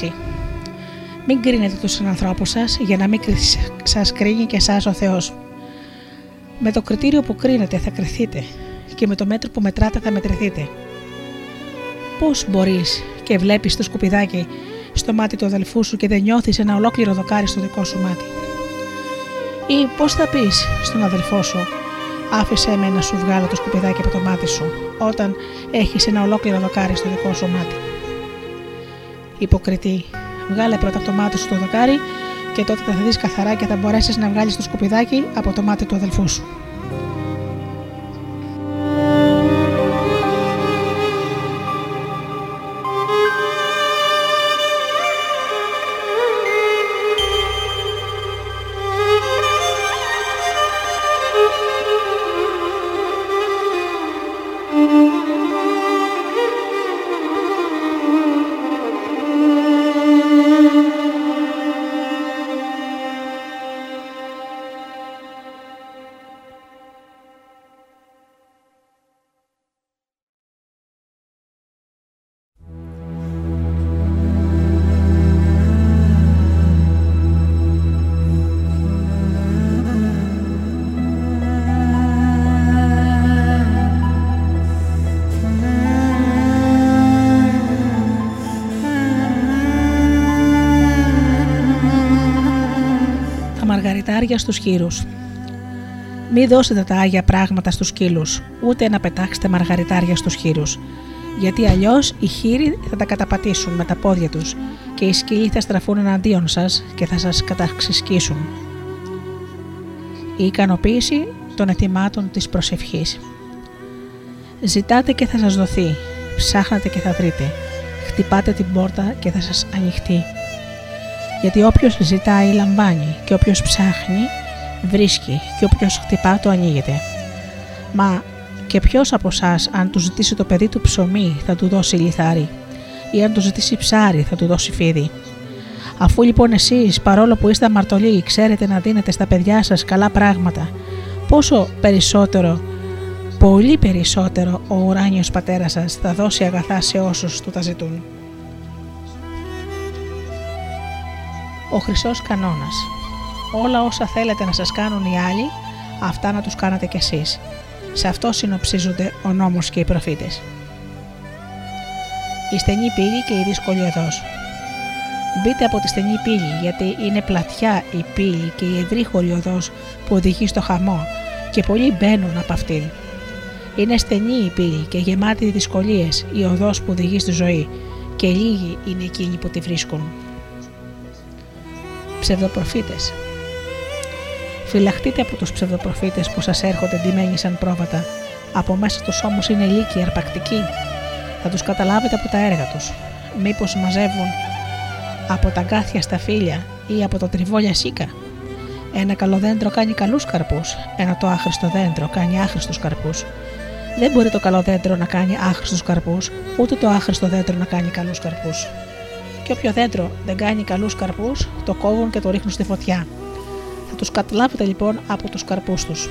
Διάκριση. Μην κρίνετε τους ανθρώπους σας για να μην σας κρίνει και εσάς ο Θεός. Με το κριτήριο που κρίνετε θα κρυθείτε και με το μέτρο που μετράτε θα μετρηθείτε. Πώς μπορείς και βλέπεις το σκουπιδάκι στο μάτι του αδελφού σου και δεν νιώθεις ένα ολόκληρο δοκάρι στο δικό σου μάτι; Ή πώς θα πεις στον αδελφό σου άφησε με να σου βγάλω το σκουπιδάκι από το μάτι σου όταν έχεις ένα ολόκληρο δοκάρι στο δικό σου μάτι. Υποκριτή, βγάλε πρώτα από το μάτι σου το δοκάρι και τότε θα δεις καθαρά και θα μπορέσεις να βγάλεις το σκουπιδάκι από το μάτι του αδελφού σου. Μαργαριτάρια στους χείρους. Μη δώσετε τα άγια πράγματα στους σκύλους, ούτε να πετάξετε μαργαριτάρια στους χείρους, γιατί αλλιώς οι χείροι θα τα καταπατήσουν με τα πόδια τους και οι σκύλοι θα στραφούν εναντίον σας και θα σας καταξισκήσουν. Η ικανοποίηση των ετοιμάτων της προσευχής. Ζητάτε και θα σας δοθεί, ψάχνετε και θα βρείτε, χτυπάτε την πόρτα και θα σας ανοιχτεί γιατί όποιος ζητάει λαμβάνει και όποιος ψάχνει βρίσκει και όποιος χτυπά το ανοίγεται. Μα και ποιος από εσάς, αν του ζητήσει το παιδί του ψωμί, θα του δώσει λιθάρι, ή αν του ζητήσει ψάρι, θα του δώσει φίδι; Αφού λοιπόν εσείς, παρόλο που είστε αμαρτωλοί, ξέρετε να δίνετε στα παιδιά σας καλά πράγματα, πόσο περισσότερο, πολύ περισσότερο ο ουράνιος πατέρας σας θα δώσει αγαθά σε όσους του τα ζητούν; Ο χρυσός κανόνας. Όλα όσα θέλετε να σας κάνουν οι άλλοι, αυτά να τους κάνετε κι εσείς. Σε αυτό συνοψίζονται ο νόμος και οι προφήτες. Η στενή πύλη και η δύσκολη οδός. Μπείτε από τη στενή πύλη γιατί είναι πλατιά η πύλη και η ευρύχωρη οδός που οδηγεί στο χαμό και πολλοί μπαίνουν από αυτήν. Είναι στενή η πύλη και γεμάτη δυσκολίες η οδός που οδηγεί στη ζωή και λίγοι είναι εκείνοι που τη βρίσκουν ψευδοπροφήτες. Φυλαχτείτε από τους ψευδοπροφήτες που σας έρχονται ντυμένοι σαν πρόβατα, από μέσα τους όμως είναι λύκοι αρπακτικοί. Θα τους καταλάβετε από τα έργα τους. Μήπως μαζεύουν από τα γκάθια στα φύλλα ή από το τριβόλια σίκα. Ένα καλό δέντρο κάνει καλούς καρπούς, ένα το άχρηστο δέντρο κάνει άχρηστους καρπούς. Δεν μπορεί το καλό δέντρο να κάνει άχρηστους καρπούς, ούτε το άχρηστο δέντρο να κάνει καλούς καρπούς και όποιο δέντρο δεν κάνει καλούς καρπούς, το κόβουν και το ρίχνουν στη φωτιά. Θα τους καταλάβετε λοιπόν από τους καρπούς τους.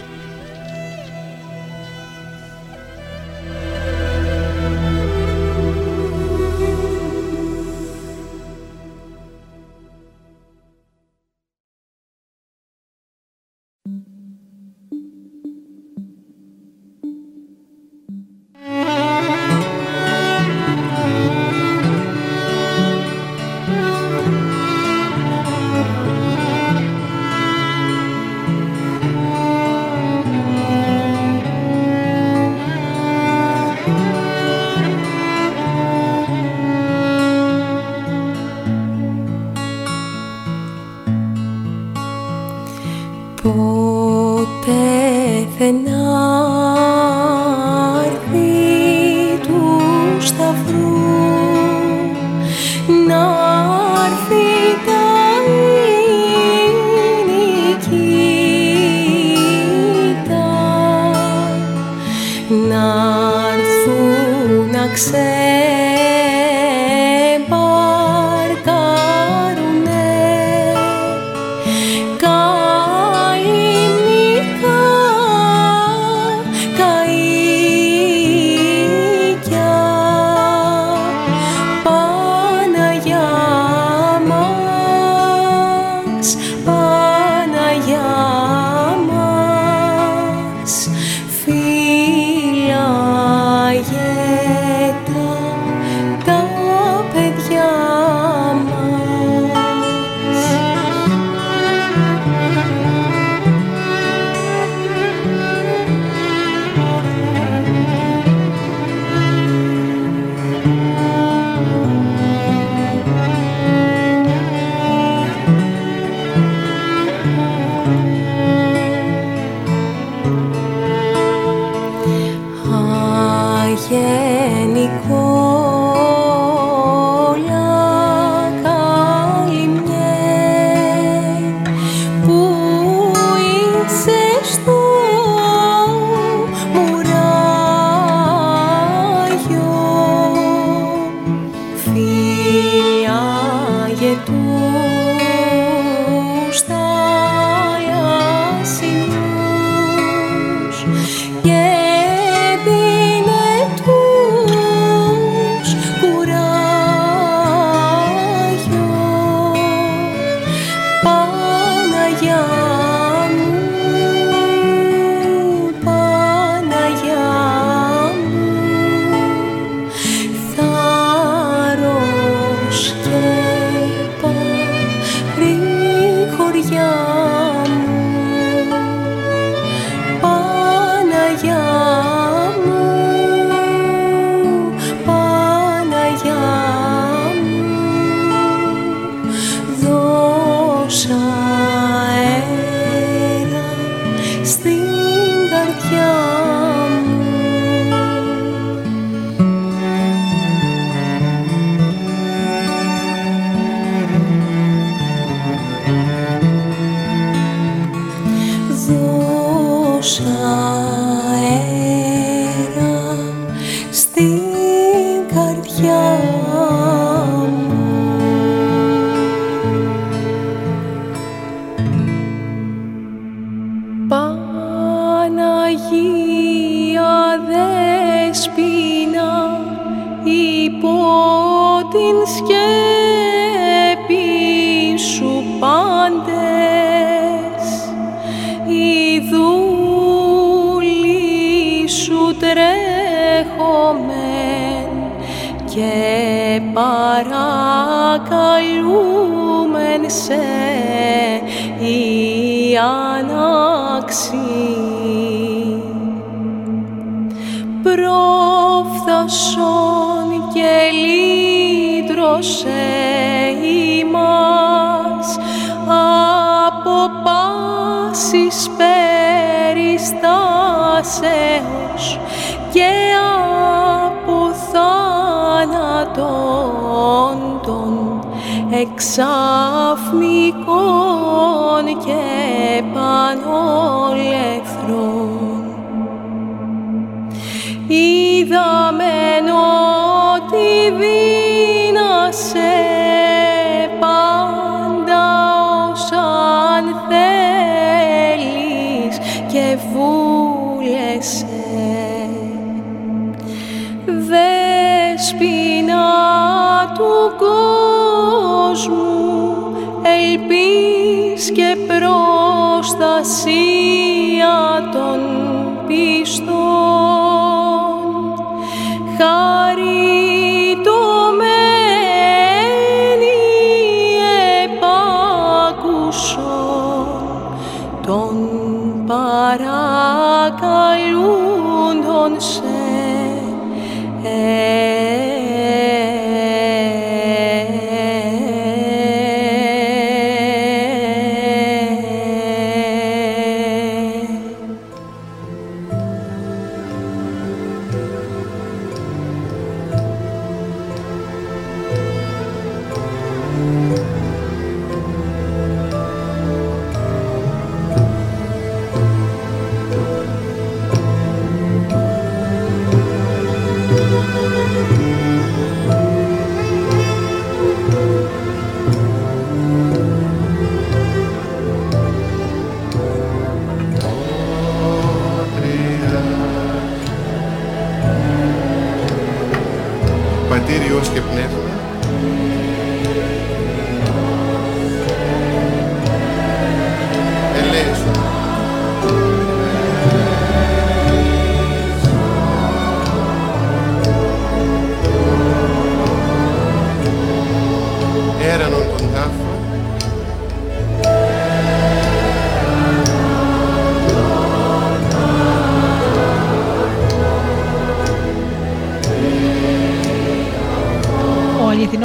Τρέχομεν και παρακαλούμεν σε η ανάξη. Προφθασόν και λύτρωσε ημάς από πάσης περιστάσεως εξαφνικών και πανόλεθρων είδαμεν ότι δίνασε κόσμου ελπίς και προστασία των πιστών. Χαριτωμένη επάκουσον τον παρακαλούντον σε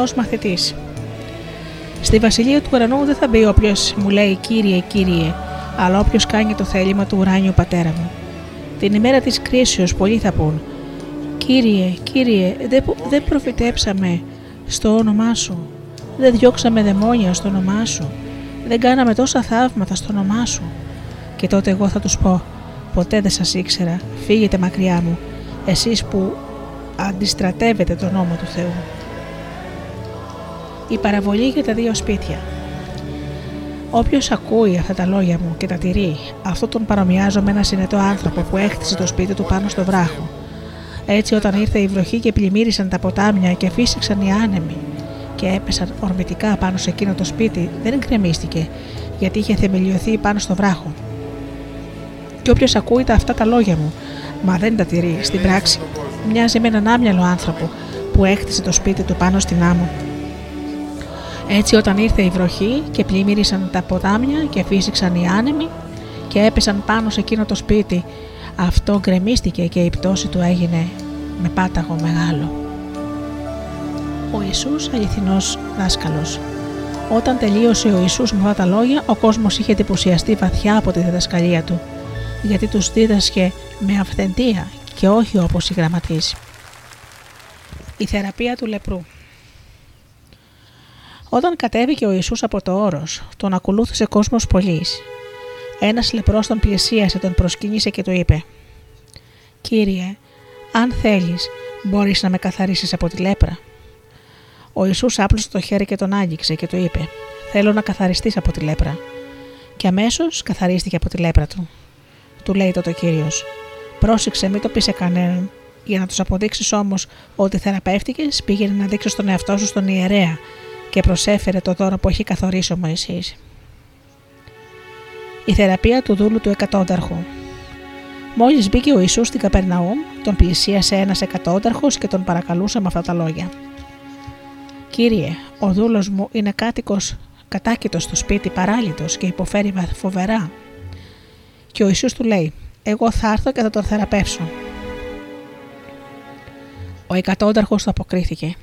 Ο αληθινός μαθητής. Στη βασιλεία του ουρανού δεν θα μπει όποιος μου λέει Κύριε, Κύριε, αλλά όποιος κάνει το θέλημα του ουράνιου πατέρα μου. Την ημέρα της κρίσεως πολλοί θα πούν Κύριε, Κύριε, δεν, δεν προφητέψαμε στο όνομά Σου, δεν διώξαμε δαιμόνια στο όνομά Σου, δεν κάναμε τόσα θαύματα στο όνομά Σου. Και τότε εγώ θα τους πω Ποτέ δεν σας ήξερα, φύγετε μακριά μου, εσείς που αντιστρατεύετε τον νόμο του Θεού. Η παραβολή για τα δύο σπίτια. Όποιος ακούει αυτά τα λόγια μου και τα τηρεί, αυτό τον παρομοιάζω με ένα συνετό άνθρωπο που έκτισε το σπίτι του πάνω στο βράχο. Έτσι, όταν ήρθε η βροχή και πλημμύρισαν τα ποτάμια και φύσηξαν οι άνεμοι και έπεσαν ορμητικά πάνω σε εκείνο το σπίτι, δεν γκρεμίστηκε, γιατί είχε θεμελιωθεί πάνω στο βράχο. Και όποιος ακούει τα αυτά τα λόγια μου, μα δεν τα τηρεί στην πράξη, μοιάζει με έναν άμυαλο άνθρωπο που έκτισε το σπίτι του πάνω στην άμμο έτσι όταν ήρθε η βροχή και πλημμύρισαν τα ποτάμια και φύσηξαν οι άνεμοι και έπεσαν πάνω σε εκείνο το σπίτι, αυτό γκρεμίστηκε και η πτώση του έγινε με πάταγο μεγάλο. Ο Ιησούς αληθινός δάσκαλος Όταν τελείωσε ο Ιησούς με αυτά τα λόγια, ο κόσμος είχε εντυπωσιαστεί βαθιά από τη διδασκαλία του, γιατί τους δίδασκε με αυθεντία και όχι όπως οι γραμματείς. Η θεραπεία του λεπρού όταν κατέβηκε ο Ιησούς από το όρος, τον ακολούθησε κόσμος πολλής. Ένας λεπρός τον πλησίασε, τον προσκύνησε και του είπε «Κύριε, αν θέλεις, μπορείς να με καθαρίσεις από τη λέπρα». Ο Ιησούς άπλωσε το χέρι και τον άγγιξε και του είπε «Θέλω να καθαριστείς από τη λέπρα». Και αμέσως καθαρίστηκε από τη λέπρα του. Του λέει τότε ο Κύριος «Πρόσεξε, μην το πεις σε κανέναν, Για να τους αποδείξεις όμως ότι θεραπεύτηκες, πήγαινε να δείξεις τον εαυτό σου στον ιερέα και προσέφερε το δώρο που έχει καθορίσει ο Μωυσής. Η θεραπεία του δούλου του εκατόνταρχου. Μόλις μπήκε ο Ιησούς στην Καπερναούμ, τον πλησίασε ένας εκατόνταρχος και τον παρακαλούσε με αυτά τα λόγια. Κύριε, ο δούλος μου είναι κάτοικος κατάκητος στο σπίτι, παράλυτος και υποφέρει φοβερά. Και ο Ιησούς του λέει: Εγώ θα έρθω και θα τον θεραπεύσω. Ο εκατόνταρχος του αποκρίθηκε: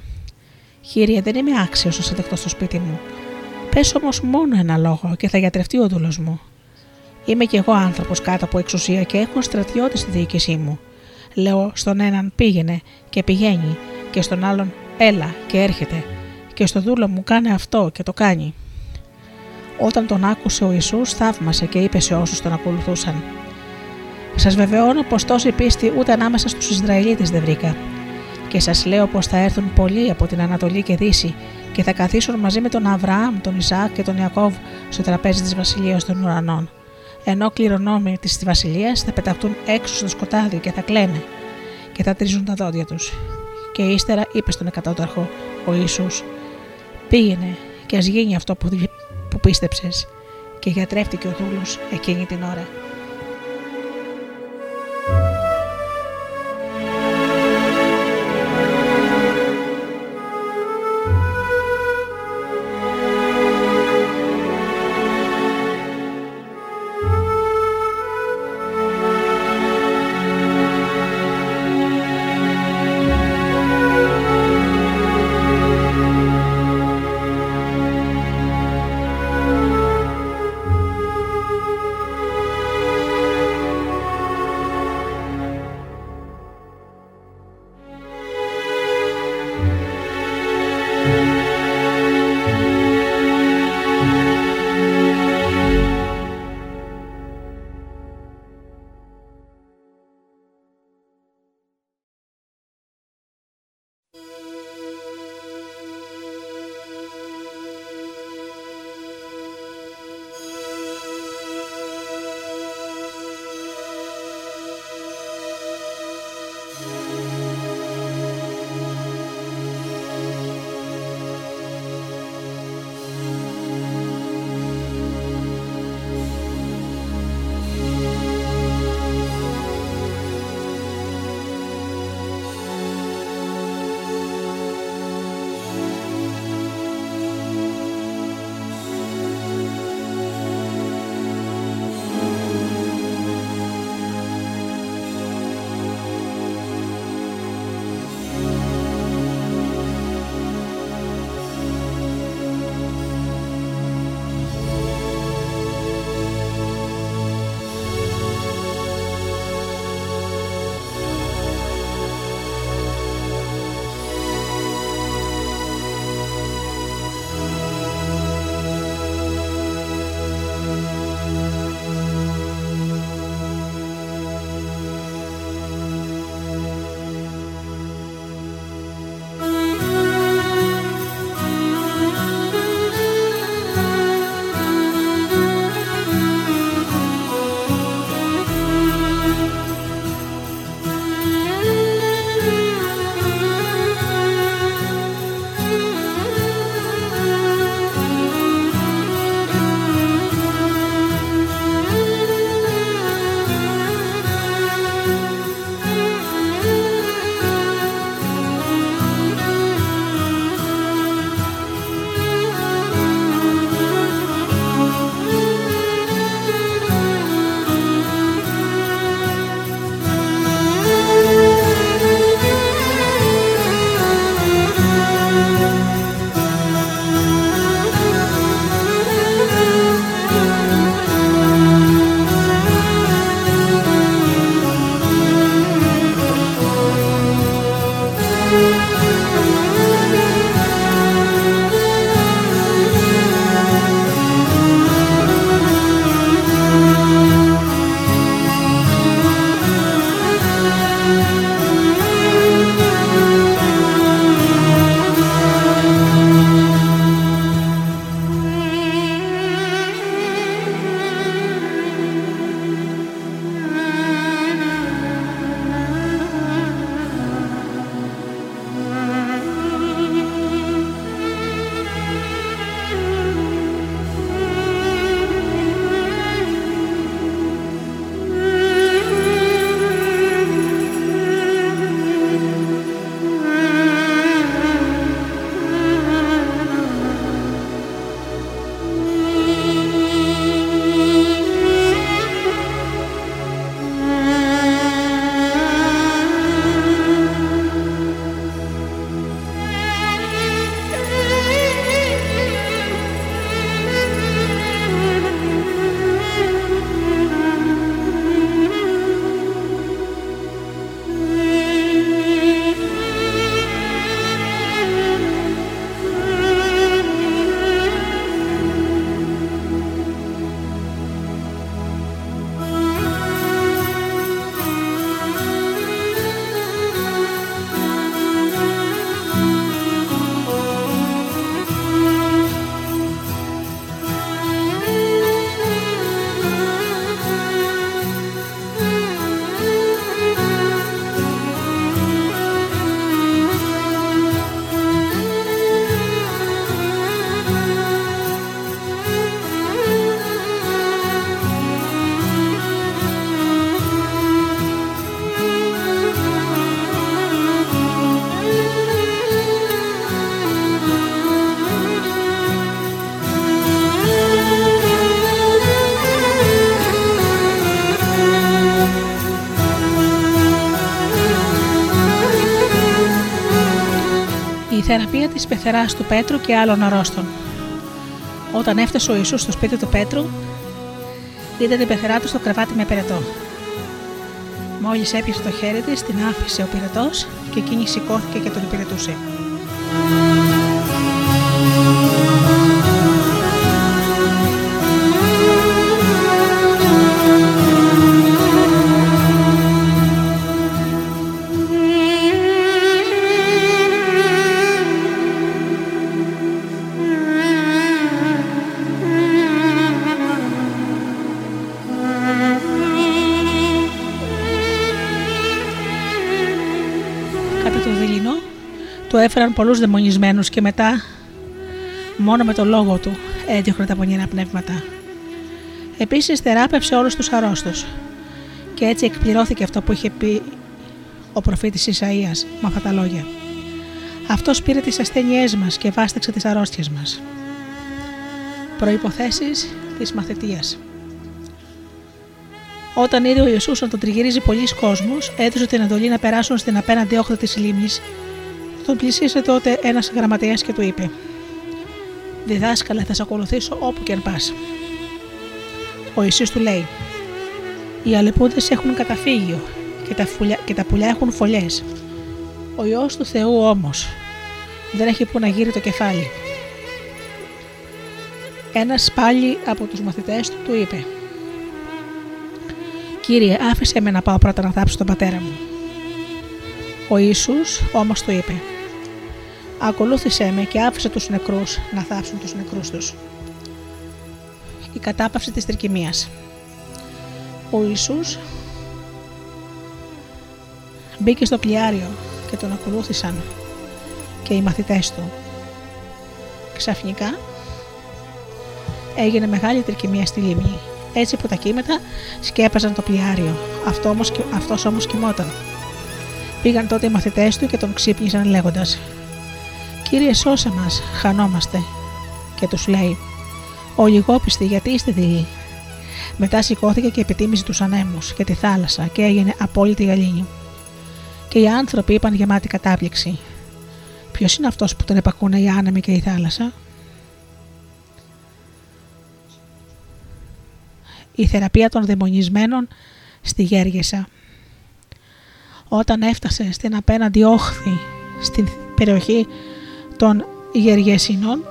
Κύριε, δεν είμαι άξιος να σε δεχτώ στο σπίτι μου. Πες όμως μόνο ένα λόγο και θα γιατρευτεί ο δούλος μου. Είμαι κι εγώ άνθρωπος κάτω από εξουσία και έχω στρατιώτη στη διοίκησή μου. Λέω στον έναν πήγαινε και πηγαίνει, και στον άλλον έλα και έρχεται, και στο δούλο μου κάνε αυτό και το κάνει. Όταν τον άκουσε ο Ιησούς θαύμασε και είπε σε όσους τον ακολουθούσαν «Σας βεβαιώνω πως τόση πίστη ούτε ανάμεσα στους Ισραηλίτες δεν βρήκα. Και σας λέω πως θα έρθουν πολλοί από την Ανατολή και Δύση και θα καθίσουν μαζί με τον Αβραάμ, τον Ισαάκ και τον Ιακώβ στο τραπέζι της Βασιλείας των Ουρανών. Ενώ κληρονόμοι της Βασιλείας θα πεταχτούν έξω στο σκοτάδι και θα κλαίνε και θα τρίζουν τα δόντια τους. Και ύστερα είπε στον εκατόταρχο ο Ιησούς «Πήγαινε και ας γίνει αυτό που που πίστεψες και γιατρεύτηκε ο δούλος εκείνη την ώρα. Θεραπεία της πεθεράς του Πέτρου και άλλων αρρώστων. Όταν έφτασε ο Ιησούς στο σπίτι του Πέτρου, είδε την πεθερά του στο κρεβάτι με πυρετό. Μόλις έπιασε το χέρι της, την άφησε ο πυρετός και εκείνη σηκώθηκε και τον υπηρετούσε. Έφεραν πολλούς δαιμονισμένους και μετά, μόνο με το λόγο του, έδιωχνε τα πονηρά πνεύματα. Επίσης θεράπευσε όλους τους αρρώστους και έτσι εκπληρώθηκε αυτό που είχε πει ο προφήτης Ισαΐας με αυτά τα λόγια. Αυτός πήρε τις ασθένειές μας και βάσταξε τις αρρώστιες μας. Προϋποθέσεις της μαθητείας Όταν είδε ο Ιησούς να τον τριγυρίζει πολλοί κόσμος, έδωσε την εντολή να περάσουν στην απέναντι όχθη της λίμνης. Τον πλησίασε τότε ένας γραμματέας και του είπε «Διδάσκαλε, θα σε ακολουθήσω όπου και αν πας». Ο Ιησούς του λέει «Οι αλεπούδες έχουν καταφύγιο και τα, φουλιά, και τα πουλιά έχουν φωλιές. Ο Υιός του Θεού όμως δεν έχει που να γύρει το κεφάλι». Ένας πάλι από τους μαθητές του του είπε «Κύριε, άφησε με να πάω πρώτα να θάψω τον πατέρα μου». Ο Ιησούς όμως του είπε «Ακολούθησέ με και άφησε τους νεκρούς να θάψουν τους νεκρούς τους». Η κατάπαυση της τρικυμίας Ο Ιησούς μπήκε στο πλοιάριο και τον ακολούθησαν και οι μαθητές του. Ξαφνικά έγινε μεγάλη τρικυμία στη λίμνη έτσι που τα κύματα σκέπαζαν το πλοιάριο. Αυτό όμως, αυτός όμως κοιμόταν. Πήγαν τότε οι μαθητές του και τον ξύπνησαν λέγοντας «Κύριε σώσε μας, χανόμαστε» και τους λέει «Ο λιγόπιστοι γιατί είστε δειλοί» Μετά σηκώθηκε και επιτίμησε τους ανέμους και τη θάλασσα και έγινε απόλυτη γαλήνη. Και οι άνθρωποι είπαν γεμάτη κατάπληξη «Ποιος είναι αυτός που τον επακούνε οι άνεμοι και η θάλασσα» η θεραπεία των δαιμονισμένων στη Γέργεσα. Όταν έφτασε στην απέναντι όχθη στην περιοχή των Γεργεσινών,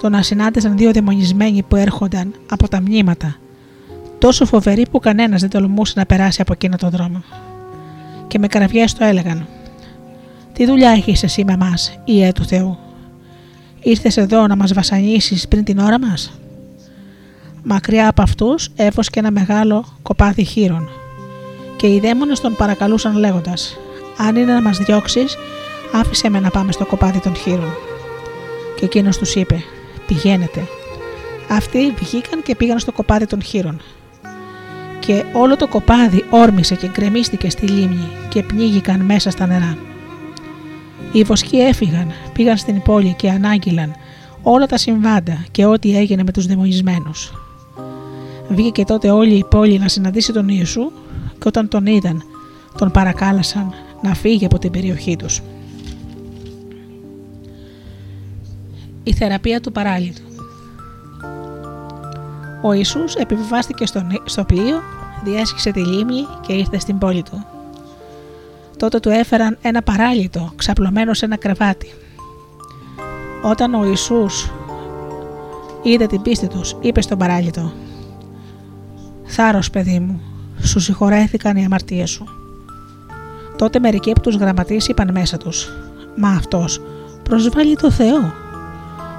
τον ασυνάντησαν δύο δαιμονισμένοι που έρχονταν από τα μνήματα, τόσο φοβεροί που κανένας δεν τολμούσε να περάσει από εκείνο τον δρόμο. Και με καραβιές το έλεγαν «Τι δουλειά έχεις εσύ με μας, Ιε του Θεού, ήρθες εδώ να μας βασανίσεις πριν την ώρα μας» Μακριά από αυτούς έφωσκε ένα μεγάλο κοπάδι χείρων. Και οι δαίμονες τον παρακαλούσαν λέγοντας: Αν είναι να μας διώξεις, άφησε με να πάμε στο κοπάδι των χείρων. Και εκείνος τους είπε: Πηγαίνετε. Αυτοί βγήκαν και πήγαν στο κοπάδι των χείρων. Και όλο το κοπάδι όρμησε και γκρεμίστηκε στη λίμνη και πνίγηκαν μέσα στα νερά. Οι βοσκοί έφυγαν, πήγαν στην πόλη και ανάγγειλαν όλα τα συμβάντα και ό,τι έγινε με τους δαιμονισμένους. Βγήκε τότε όλη η πόλη να συναντήσει τον Ιησού και όταν τον είδαν τον παρακάλεσαν να φύγει από την περιοχή τους. Η θεραπεία του παράλυτου Ο Ιησούς επιβιβάστηκε στο πλοίο, διέσχισε τη λίμνη και ήρθε στην πόλη του. Τότε του έφεραν ένα παράλυτο ξαπλωμένο σε ένα κρεβάτι. Όταν ο Ιησούς είδε την πίστη τους, είπε στον παράλυτο Θάρρος παιδί μου, σου συγχωρέθηκαν οι αμαρτίες σου. Τότε μερικοί από τους γραμματείς είπαν μέσα τους «Μα αυτός προσβάλλει το Θεό».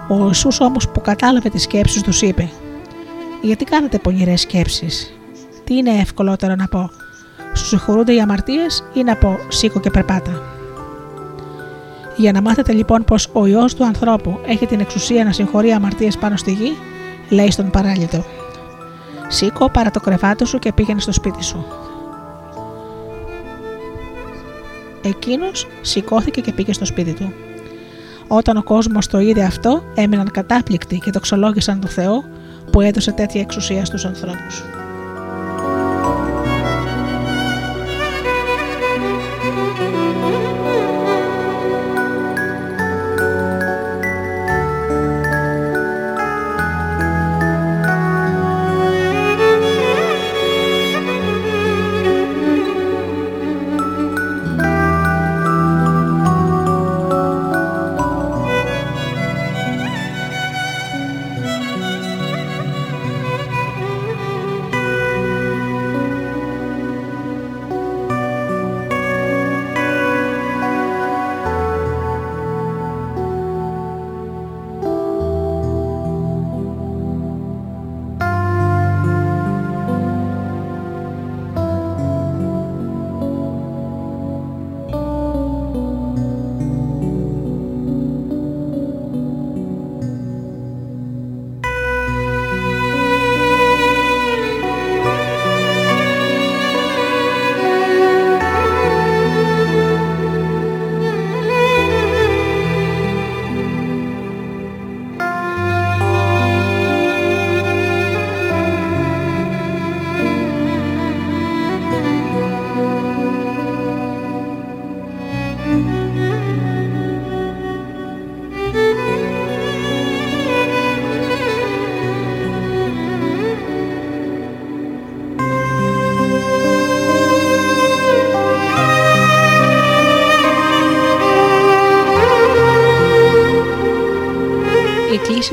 Ο Ιησούς όμως που κατάλαβε τις σκέψεις τους είπε «Γιατί κάνετε πονηρές σκέψεις, τι είναι ευκολότερο να πω, σου συγχωρούνται οι αμαρτίες ή να πω σήκω και περπάτα». Για να μάθετε λοιπόν πως ο Υιός του ανθρώπου έχει την εξουσία να συγχωρεί αμαρτίες πάνω στη γη, λέει στον παράλυτο Σήκω, παρά το κρεβάτι σου και πήγαινε στο σπίτι σου. Εκείνος σηκώθηκε και πήγε στο σπίτι του. Όταν ο κόσμος το είδε αυτό, έμειναν κατάπληκτοι και δοξολόγησαν τον Θεό που έδωσε τέτοια εξουσία στους ανθρώπους.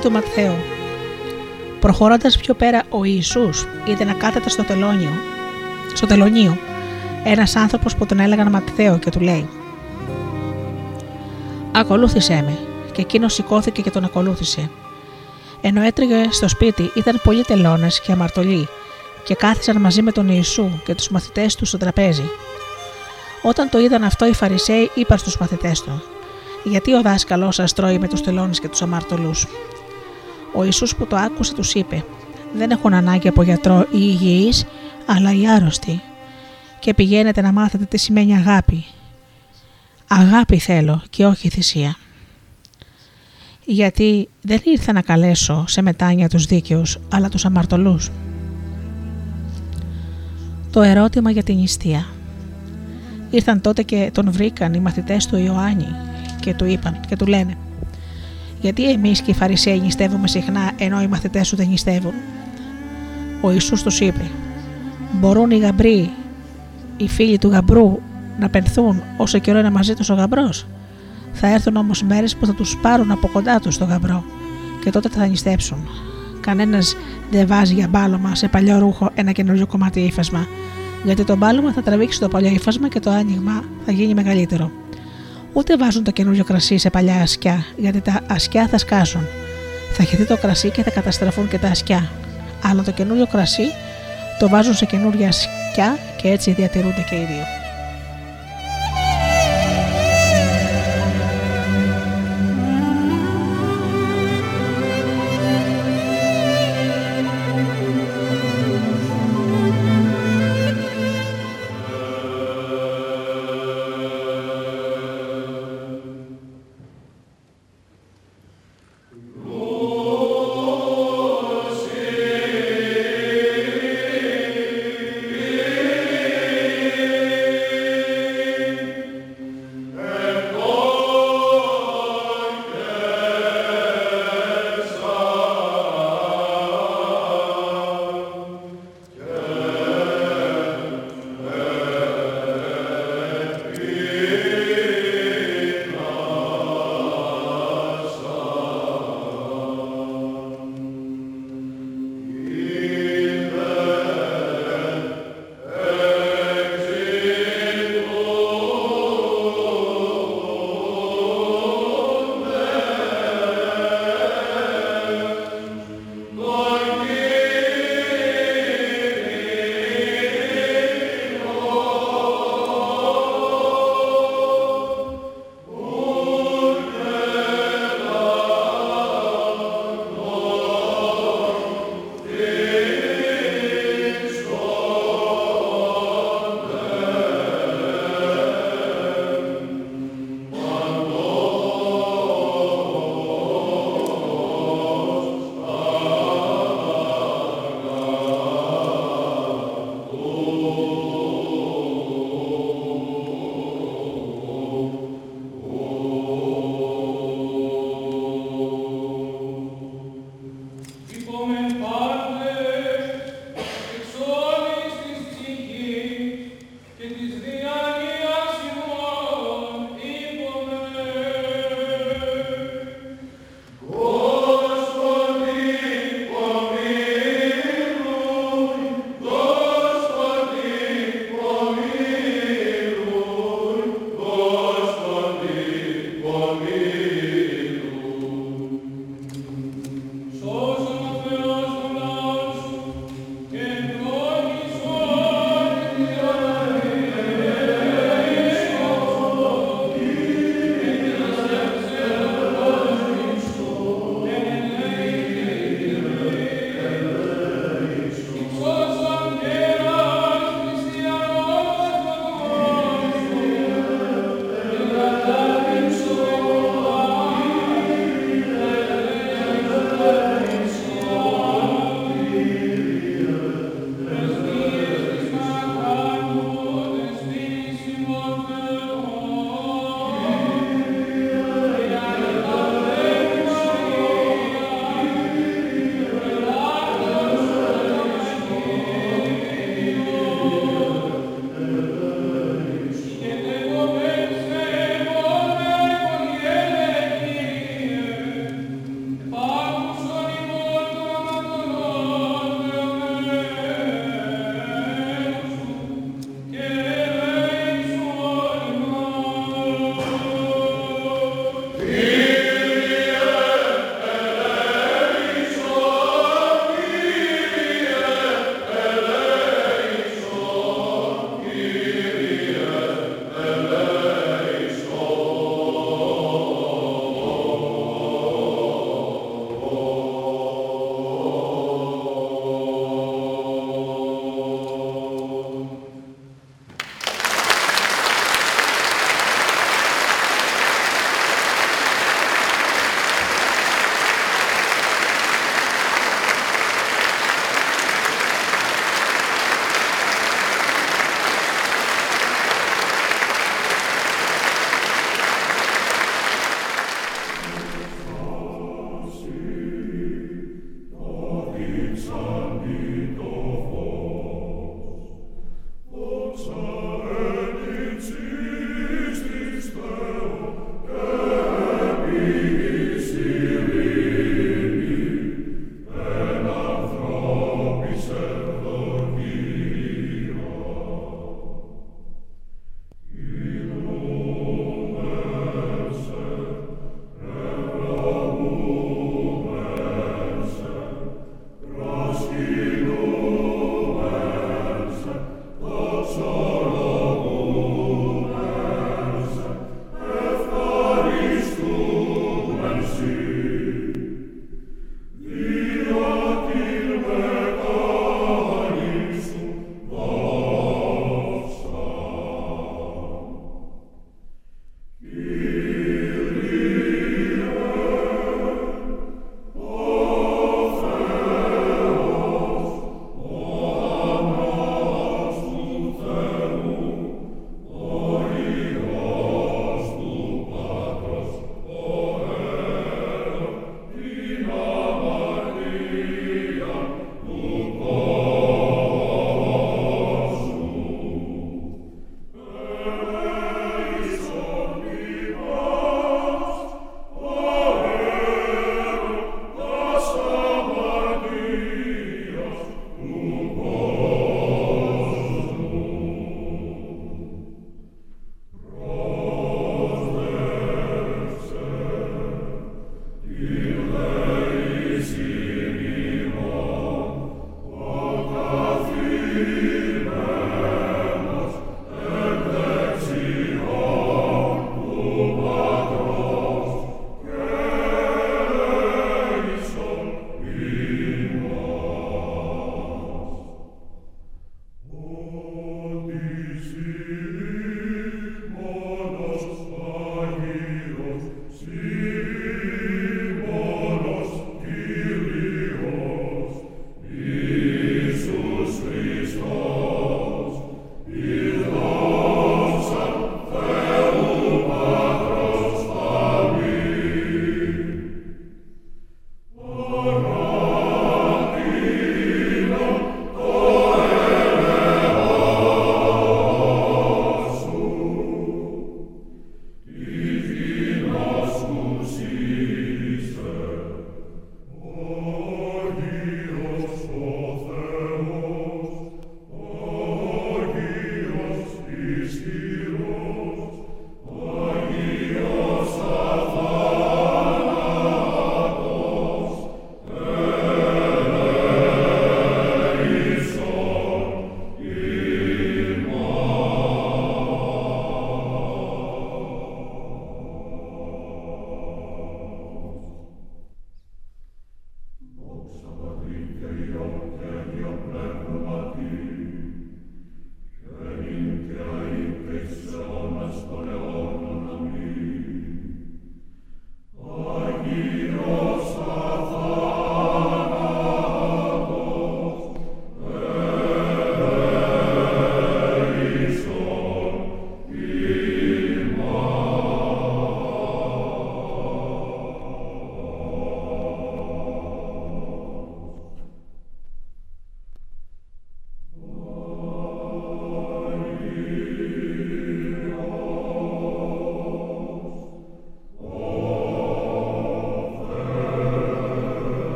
Του Ματθαίου. Προχωρώντας πιο πέρα, ο Ιησούς είδε να κάθεται στο τελώνιο, στο τελωνίο ένας άνθρωπος που τον έλεγαν Ματθαίο και του λέει: Ακολούθησέ με. Και εκείνος σηκώθηκε και τον ακολούθησε. Ενώ έτρεγε στο σπίτι, ήταν πολλοί τελώνες και αμαρτωλοί και κάθισαν μαζί με τον Ιησού και τους μαθητές του στο τραπέζι. Όταν το είδαν αυτό, οι Φαρισαίοι είπαν στους μαθητές του: Γιατί ο δάσκαλός σας τρώει με τους τελώνες και τους αμαρτωλούς; Ο Ιησούς που το άκουσε τους είπε: Δεν έχουν ανάγκη από γιατρό οι υγιείς, αλλά οι άρρωστοι. Και πηγαίνετε να μάθετε τι σημαίνει αγάπη. Αγάπη θέλω και όχι θυσία. Γιατί δεν ήρθα να καλέσω σε μετάνια τους δίκαιους, αλλά τους αμαρτωλούς. Το ερώτημα για την νηστεία. Ήρθαν τότε και τον βρήκαν οι μαθητές του Ιωάννη και του είπαν και του λένε «Γιατί εμείς και οι Φαρισαίοι νηστεύουμε συχνά ενώ οι μαθητές σου δεν νηστεύουν» Ο Ιησούς τους είπε «Μπορούν οι γαμπροί, οι φίλοι του γαμπρού να πενθούν όσο καιρό είναι μαζί τους ο γαμπρός; Θα έρθουν όμως μέρες που θα τους πάρουν από κοντά τους το γαμπρό και τότε θα νηστέψουν. Κανένας δεν βάζει για μπάλωμα σε παλιό ρούχο ένα καινούριο κομμάτι ύφασμα, γιατί το μπάλωμα θα τραβήξει το παλιό ύφασμα και το άνοιγμα θα γίνει μεγαλύτερο. Ούτε βάζουν το καινούριο κρασί σε παλιά ασκιά, γιατί τα ασκιά θα σκάσουν. Θα χεθεί το κρασί και θα καταστραφούν και τα ασκιά. Αλλά το καινούριο κρασί το βάζουν σε καινούρια ασκιά και έτσι διατηρούνται και οι δύο.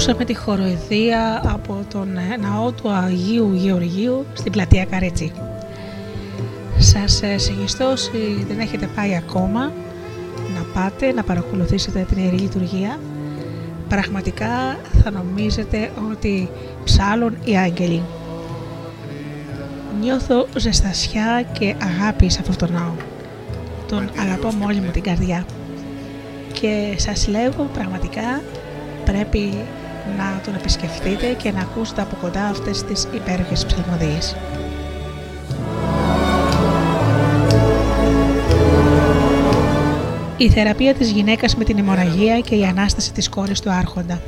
Ακούσαμε τη χοροειδία από τον ε, ναό του Αγίου Γεωργίου στην πλατεία Καρέτσι. Σας ε, συγχυστώ όσοι δεν έχετε πάει ακόμα να πάτε να παρακολουθήσετε την Ιερή Λειτουργία. Πραγματικά θα νομίζετε ότι ψάλουν οι άγγελοι. Νιώθω ζεστασιά και αγάπη σε αυτόν τον ναό. Τον αγαπώ με όλη μου την καρδιά. Και σας λέω πραγματικά πρέπει να τον επισκεφτείτε και να ακούσετε από κοντά αυτές τις υπέροχες ψαλμοδίες. Η θεραπεία της γυναίκας με την αιμορραγία και η Ανάσταση της κόρης του Άρχοντα.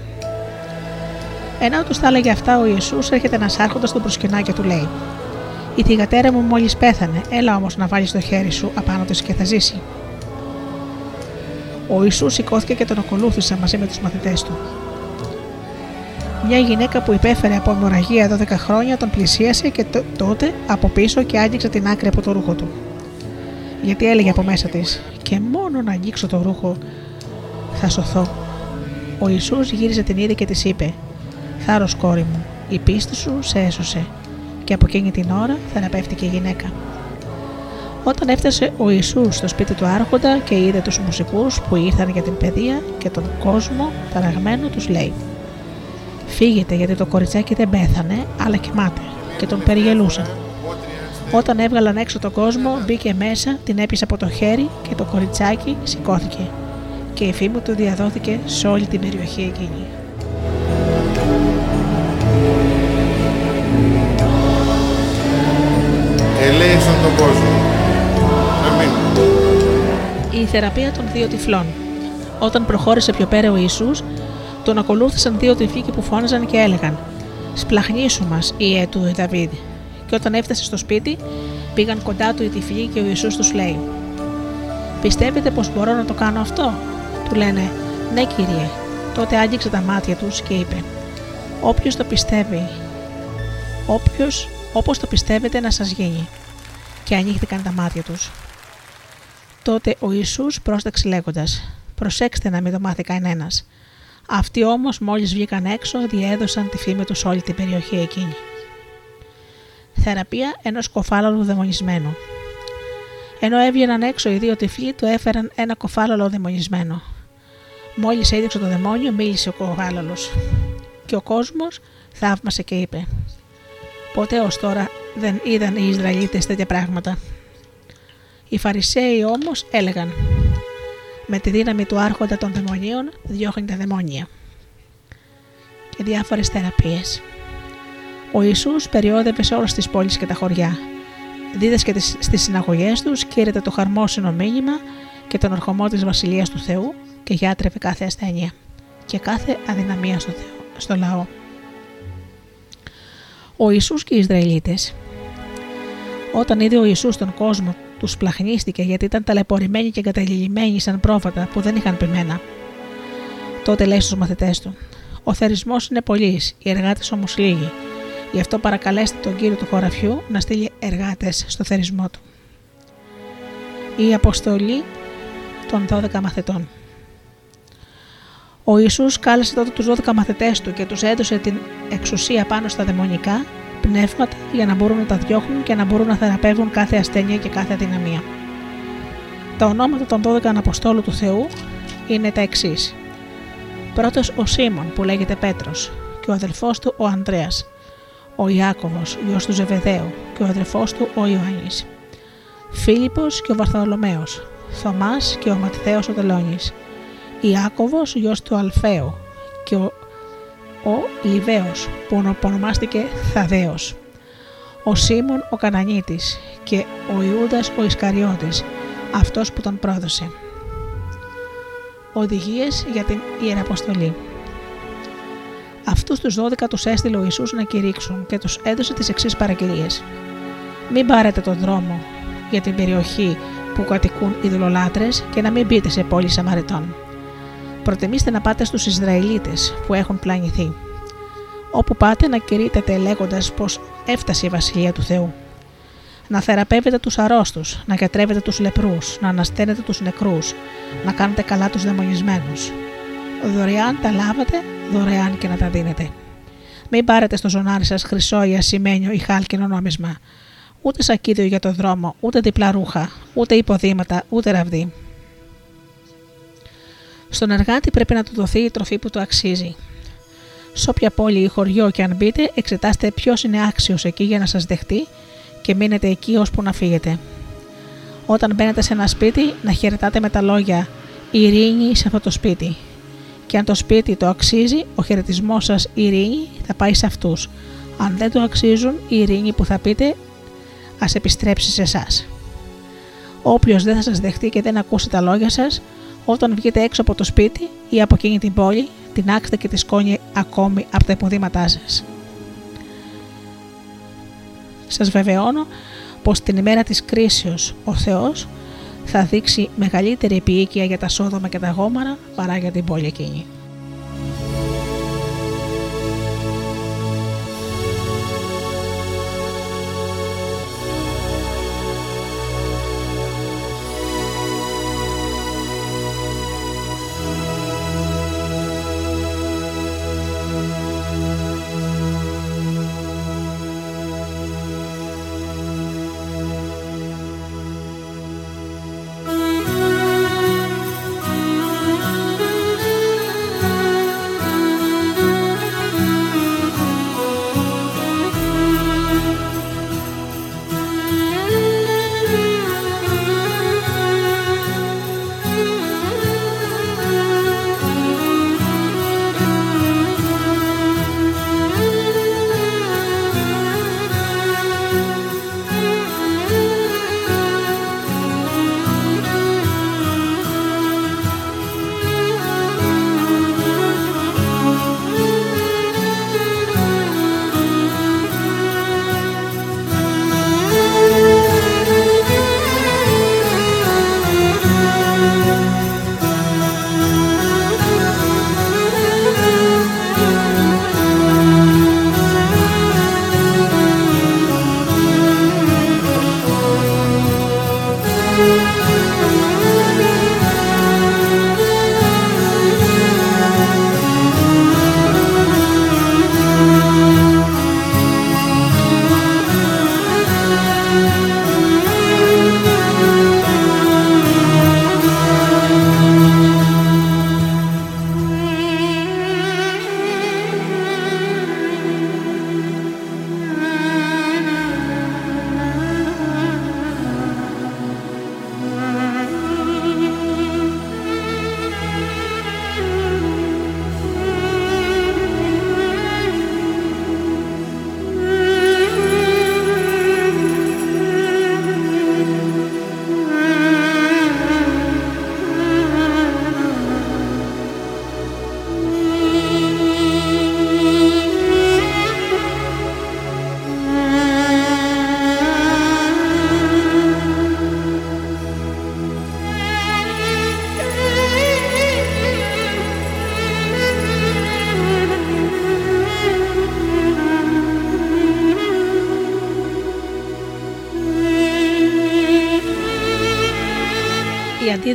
Ενώ του τα έλεγε αυτά, ο Ιησούς έρχεται ένας άρχοντας στο προσκυνά και του λέει: Η θηγατέρα μου μόλις πέθανε, έλα όμως να βάλεις το χέρι σου απάνω της και θα ζήσει. Ο Ιησούς σηκώθηκε και τον ακολούθησε μαζί με τους μαθητές του. Μια γυναίκα που υπέφερε από αιμορραγία 12 χρόνια τον πλησίασε και τότε από πίσω και άγγιξε την άκρη από το ρούχο του. Γιατί έλεγε από μέσα της: Και μόνο να αγγίξω το ρούχο θα σωθώ. Ο Ιησούς γύριζε την είδη και της είπε: Θάρρος κόρη μου, η πίστη σου σε έσωσε. Και από εκείνη την ώρα θεραπεύτηκε η γυναίκα. Όταν έφτασε ο Ιησούς στο σπίτι του Άρχοντα και είδε τους μουσικούς που ήρθαν για την παιδεία και τον κόσμο, ταραγμένο τους λέει «Φύγετε γιατί το κοριτσάκι δεν πέθανε, αλλά κοιμάται» και τον περιγελούσαν. Όταν έβγαλαν έξω τον κόσμο, μπήκε μέσα, την έπεισε από το χέρι και το κοριτσάκι σηκώθηκε και η φήμη του διαδόθηκε σε όλη την περιοχή εκείνη. Ελέησαν τον κόσμο. Αμήν. Η θεραπεία των δύο τυφλών. Όταν προχώρησε πιο πέρα ο Ιησούς, τον ακολούθησαν δύο τυφλοί που φώναζαν και έλεγαν «Σπλαχνίσου μας, ιε του Δαβίδ». Και όταν έφτασε στο σπίτι, πήγαν κοντά του οι τυφλοί και ο Ιησούς τους λέει «Πιστεύετε πως μπορώ να το κάνω αυτό» Του λένε «Ναι Κύριε». Τότε άγγιξε τα μάτια τους και είπε «Όποιος το πιστεύει, όποιος όπως το πιστεύετε να σας γίνει» και ανοίχθηκαν τα μάτια τους. Τότε ο Ιησούς πρόσταξε λέγοντας «Προσέξτε να μην το μάθει κανένας. Αυτοί όμως μόλις βγήκαν έξω διέδωσαν τη φήμη τους όλη την περιοχή εκείνη. Θεραπεία ενός κοφάλαλου δαιμονισμένου ενώ έβγαιναν έξω οι δύο τυφλοί, του έφεραν ένα κοφάλαλο δαιμονισμένο. Μόλις έδειξε το δαιμόνιο, μίλησε ο κοφάλαλος. Και ο κόσμος θαύμασε και είπε: Ποτέ ως τώρα δεν είδαν οι Ισραηλίτες τέτοια πράγματα. Οι Φαρισαίοι όμως έλεγαν «Με τη δύναμη του άρχοντα των δαιμονίων διώχνει τα δαιμόνια» και διάφορες θεραπείες. Ο Ιησούς περιόδευε σε όλες τις πόλεις και τα χωριά. Δίδασκε στις συναγωγές τους, κήρυτε το χαρμόσυνο μήνυμα και τον ορχομό της Βασιλείας του Θεού και γιάτρευε κάθε ασθένεια και κάθε αδυναμία στο, Θεό, στο λαό. Ο Ιησούς και οι Ισραηλίτες όταν είδε ο Ιησούς τον κόσμο, τους πλαχνίστηκε γιατί ήταν ταλαιπωρημένοι και εγκαταλειμμένοι σαν πρόβατα που δεν είχαν πειμένα. Τότε λέει στους μαθητές του: Ο θερισμός είναι πολλής, οι εργάτες όμως λίγοι. Γι' αυτό παρακαλέστε τον κύριο του χωραφιού να στείλει εργάτες στο θερισμό του. Η αποστολή των 12 μαθητών. Ο Ιησούς κάλεσε τότε τους 12 μαθητές του και τους έδωσε την εξουσία πάνω στα δαιμονικά πνεύματα για να μπορούν να τα διώχνουν και να μπορούν να θεραπεύουν κάθε ασθένεια και κάθε αδυναμία. Τα ονόματα των 12 Αποστόλου του Θεού είναι τα εξής. Πρώτος ο Σίμων που λέγεται Πέτρος και ο αδελφός του ο Ανδρέας, ο Ιάκωβος γιος του Ζεβεδαίου και ο αδελφός του ο Ιωάννης, Φίλιππος και ο Βαρθολομαίος, Θωμάς και ο Ματθαίος ο Τελώνης, Ιάκωβος γιος του Αλφαίου και ο ο Λιβαίος που ονομάστηκε Θαδέος, ο Σίμων ο Κανανίτης και ο Ιούδας ο Ισκαριώτης, αυτός που τον πρόδωσε. Οδηγίες για την Ιεραποστολή Αυτούς τους 12 τους έστειλε ο Ιησούς να κηρύξουν και τους έδωσε τις εξής παραγγελίες. Μην πάρετε τον δρόμο για την περιοχή που κατοικούν οι δουλολάτρες και να μην μπείτε σε πόλη Σαμαριτών προτιμήστε να πάτε στους Ισραηλίτες που έχουν πλανηθεί. Όπου πάτε να κηρύτετε λέγοντας πως έφτασε η Βασιλεία του Θεού. Να θεραπεύετε τους αρρώστους, να γιατρεύετε τους λεπρούς, να ανασταίνετε τους νεκρούς, να κάνετε καλά τους δαιμονισμένους. Δωρεάν τα λάβατε, δωρεάν και να τα δίνετε. Μην πάρετε στο ζωνάρι σας χρυσό ή ασημένιο ή χάλκινο νόμισμα. Ούτε σακίδιο για το δρόμο, ούτε διπλά ρούχα, ούτε υποδήματα, ούτε ραβδί. Στον εργάτη πρέπει να του δοθεί η τροφή που του αξίζει. Σε όποια πόλη ή χωριό και αν μπείτε, εξετάστε ποιος είναι άξιος εκεί για να σας δεχτεί και μείνετε εκεί ώσπου να φύγετε. Όταν μπαίνετε σε ένα σπίτι, να χαιρετάτε με τα λόγια Ειρήνη σε αυτό το σπίτι. Και αν το σπίτι το αξίζει, ο χαιρετισμός σας ειρήνη θα πάει σε αυτούς. Αν δεν το αξίζουν, η ειρήνη που θα πείτε ας επιστρέψει σε εσάς. Όποιος δεν θα σας δεχτεί και δεν ακούσει τα λόγια σας, όταν βγείτε έξω από το σπίτι ή από εκείνη την πόλη, την άξτε και τη σκόνη ακόμη από τα υποδήματά σας. Σας βεβαιώνω πως την ημέρα της κρίσεως ο Θεός θα δείξει μεγαλύτερη επίοικια για τα σόδομα και τα γόμαρα παρά για την πόλη εκείνη.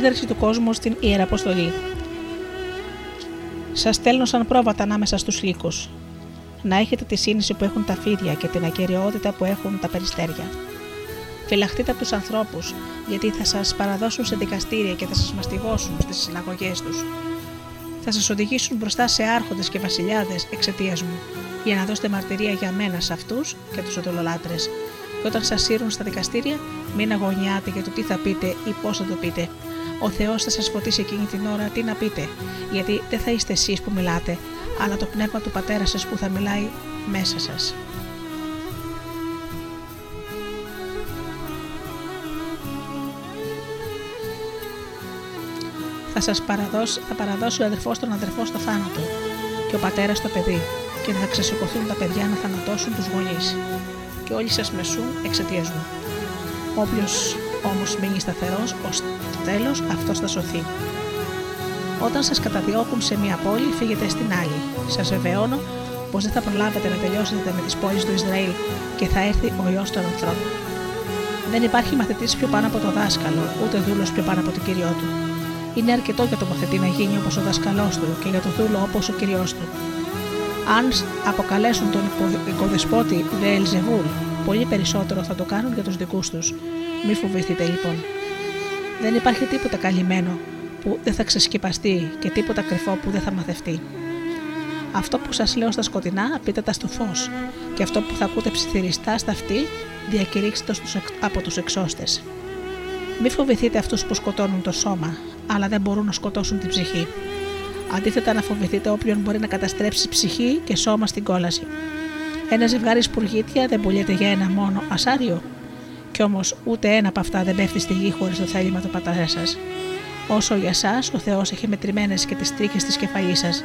Αντίδραση του κόσμου στην Ιεραποστολή. Σας στέλνω σαν πρόβατα ανάμεσα στους λύκους. Να έχετε τη σύνηση που έχουν τα φίδια και την ακαιρεότητα που έχουν τα περιστέρια. Φυλαχτείτε από τους ανθρώπους, γιατί θα σας παραδώσουν σε δικαστήρια και θα σας μαστιγώσουν στις συναγωγές τους. Θα σας οδηγήσουν μπροστά σε άρχοντες και βασιλιάδες εξαιτίας μου, για να δώσετε μαρτυρία για μένα σε αυτούς και τους οδολολάτρες. Και όταν σας σύρουν στα δικαστήρια, μην αγωνιάτε για το τι θα πείτε ή πώς θα το πείτε, ο Θεός θα σας φωτίσει εκείνη την ώρα τι να πείτε, γιατί δεν θα είστε εσείς που μιλάτε, αλλά το πνεύμα του πατέρα σας που θα μιλάει μέσα σας. Θα σας παραδώσει, θα παραδώσει ο αδερφός τον αδερφό στο θάνατο και ο πατέρας το παιδί και θα ξεσηκωθούν τα παιδιά να θανατώσουν τους γονείς και όλοι σας μεσούν εξαιτίας μου. Όποιος όμως μείνει σταθερός ως τέλος αυτό θα σωθεί. Όταν σας καταδιώκουν σε μία πόλη, φύγετε στην άλλη. Σας βεβαιώνω πως δεν θα προλάβετε να τελειώσετε με τις πόλεις του Ισραήλ και θα έρθει ο ιό των ανθρώπων. Δεν υπάρχει μαθητής πιο πάνω από το δάσκαλο, ούτε δούλος πιο πάνω από τον κύριο του. Είναι αρκετό για το μαθητή να γίνει όπως ο δασκαλός του και για το δούλο όπως ο κυριό του. Αν αποκαλέσουν τον οικοδεσπότη Βεελζεβούλ, πολύ περισσότερο θα το κάνουν για τους δικούς τους. Μη φοβηθείτε λοιπόν. Δεν υπάρχει τίποτα καλυμμένο που δεν θα ξεσκεπαστεί και τίποτα κρυφό που δεν θα μαθευτεί. Αυτό που σας λέω στα σκοτεινά, πείτε τα στο φως. Και αυτό που θα ακούτε ψιθυριστά στα αυτή, διακηρύξτε το από τους εξώστες. Μη φοβηθείτε αυτούς που σκοτώνουν το σώμα, αλλά δεν μπορούν να σκοτώσουν την ψυχή. Αντίθετα, να φοβηθείτε όποιον μπορεί να καταστρέψει ψυχή και σώμα στην κόλαση. Ένα ζευγάρι σπουργίτια δεν πουλιέται για ένα μόνο ασάριο. Κι όμως ούτε ένα από αυτά δεν πέφτει στη γη χωρίς το θέλημα του πατέρα σας. Όσο για εσάς, ο Θεός έχει μετρημένες και τις τρίχε της κεφαλής σας.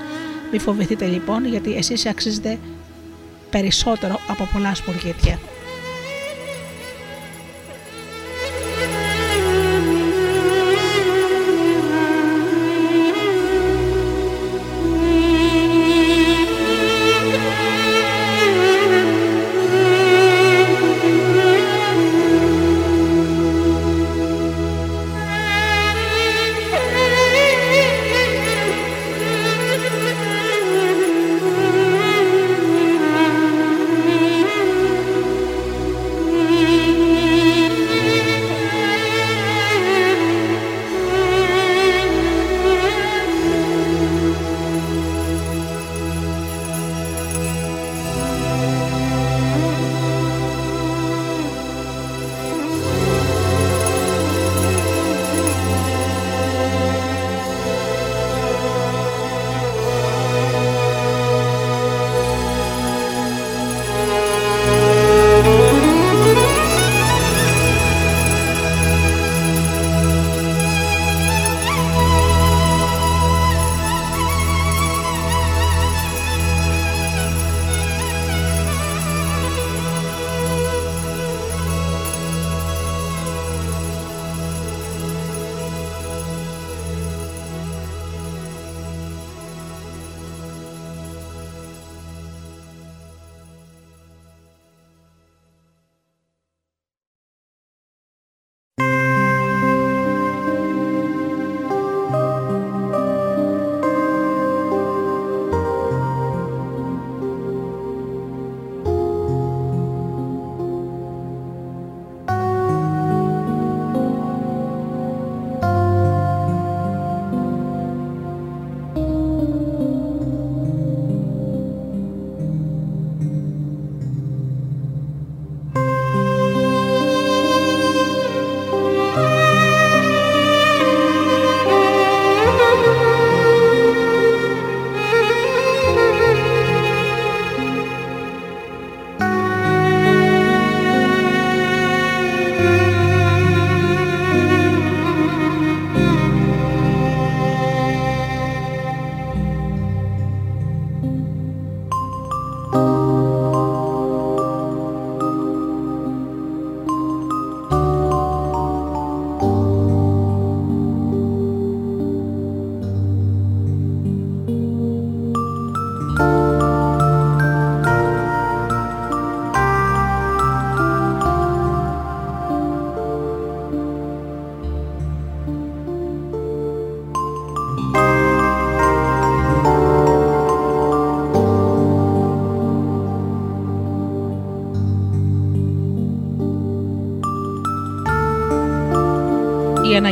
Μη φοβηθείτε λοιπόν, γιατί εσείς αξίζετε περισσότερο από πολλά σπουργίτια.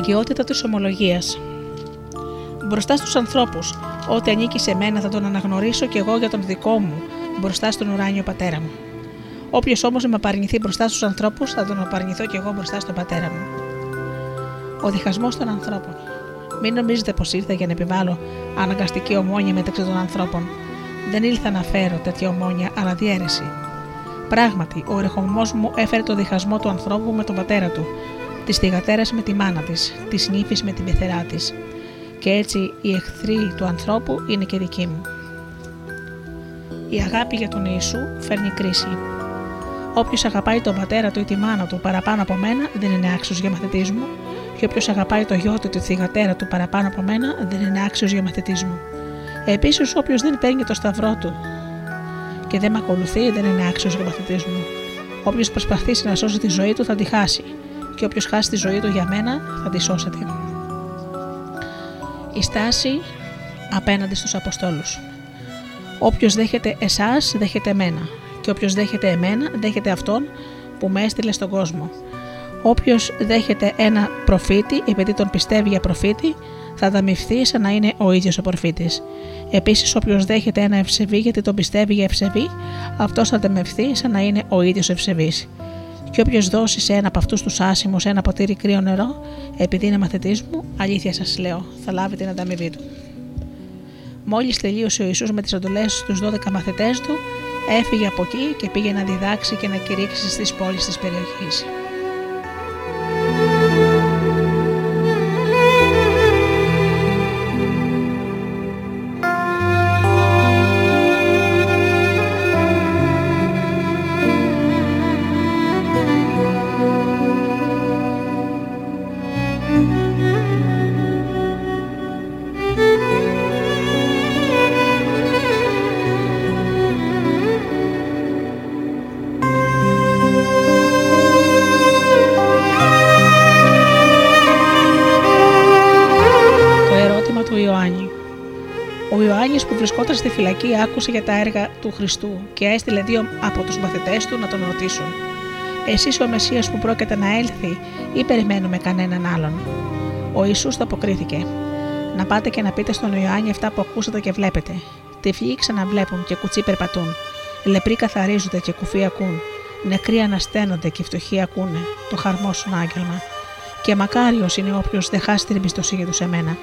Η αναγκαιότητα της ομολογίας. Μπροστά στους ανθρώπους, ό,τι ανήκει σε μένα θα τον αναγνωρίσω κι εγώ για τον δικό μου, μπροστά στον ουράνιο πατέρα μου. Όποιος όμως με απαρνηθεί μπροστά στους ανθρώπους, θα τον απαρνηθώ κι εγώ μπροστά στον πατέρα μου. Ο διχασμός των ανθρώπων. Μην νομίζετε πως ήρθα για να επιβάλλω αναγκαστική ομόνια μεταξύ των ανθρώπων. Δεν ήλθα να φέρω τέτοια ομόνια, αλλά διαίρεση. Πράγματι, ο ερεχομό μου έφερε το διχασμό του ανθρώπου με τον πατέρα του, της θηγατέρας με τη μάνα της, της νύφης με την πεθερά της. Και έτσι οι εχθροί του ανθρώπου είναι και δικοί μου. Η αγάπη για τον Ιησού φέρνει κρίση. Όποιος αγαπάει τον πατέρα του ή τη μάνα του παραπάνω από μένα δεν είναι άξιος για μαθητή μου, και όποιος αγαπάει το γιο του ή τη θηγατέρα του παραπάνω από μένα δεν είναι άξιος για μαθητή μου. Επίσης, όποιος δεν παίρνει το σταυρό του και δεν με ακολουθεί δεν είναι άξιος για μαθητή μου. Όποιος προσπαθήσει να σώσει τη ζωή του θα τη χάσει, και όποιος χάσει τη ζωή του για μένα θα τη σώσετε. Η στάση απέναντι στους Αποστόλους. Όποιος δέχεται εσάς, δέχεται εμένα. Και όποιος δέχεται εμένα, δέχεται αυτόν που με έστειλε στον κόσμο. Όποιος δέχεται ένα προφήτη, επειδή τον πιστεύει για προφήτη, θα ανταμυφθεί σαν να είναι ο ίδιος ο προφήτης. Επίσης, όποιος δέχεται ένα ευσεβή γιατί τον πιστεύει για ευσεβή, αυτός θα ανταμυφθεί σαν να είναι ο ίδιος ευσεβής. Και όποιος δώσει σε ένα από αυτούς τους άσημους ένα ποτήρι κρύο νερό, επειδή είναι μαθητής μου, αλήθεια σας λέω, θα λάβει την ανταμοιβή του. Μόλις τελείωσε ο Ιησούς με τις εντολές στου 12 μαθητές του, έφυγε από εκεί και πήγε να διδάξει και να κηρύξει στις πόλεις της περιοχής. Βρισκόταν στη φυλακή άκουσε για τα έργα του Χριστού και έστειλε δύο από τους μαθητές του να τον ρωτήσουν «Εσείς ο Μεσσίας που πρόκειται να έλθει ή περιμένουμε κανέναν άλλον» Ο Ιησούς το αποκρίθηκε «Να πάτε και να πείτε στον Ιωάννη αυτά που ακούσατε και βλέπετε. Τυφλοί ξαναβλέπουν και κουτσί περπατούν. Λεπροί καθαρίζονται και κουφοί ακούν. Νεκροί ανασταίνονται και φτωχοί ακούνε. Το χαρμόσουν άγγελμα. Και μακάριος είναι όποιος δεν χάσει την εμπιστοσύνη τους σε μένα.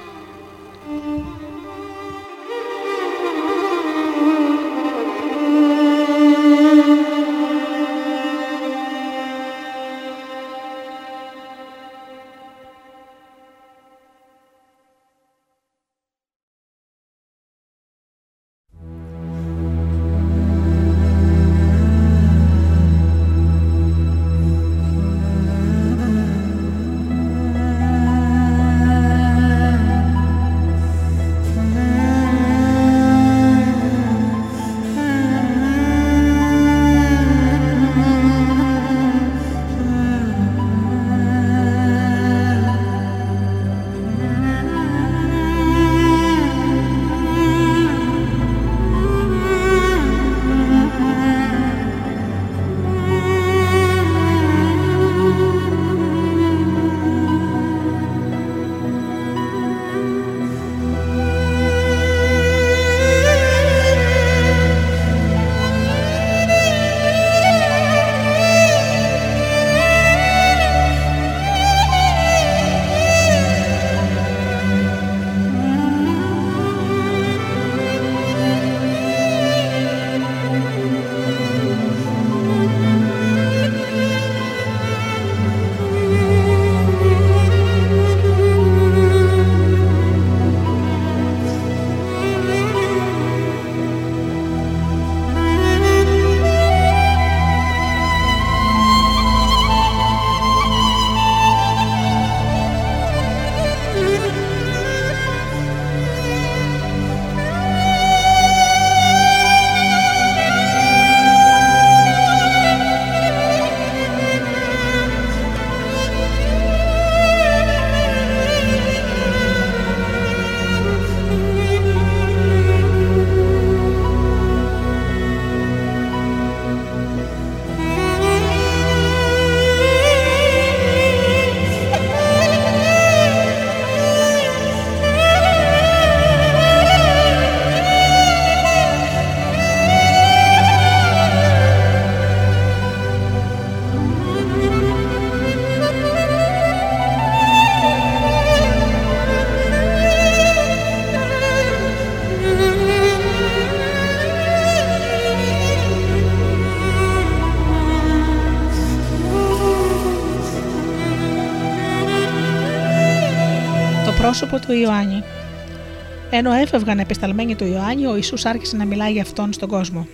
Πρόσωπο του Ιωάννη. Ενώ έφευγαν επισταλμένοι του Ιωάννη, ο Ιησούς άρχισε να μιλάει για αυτόν στον κόσμο.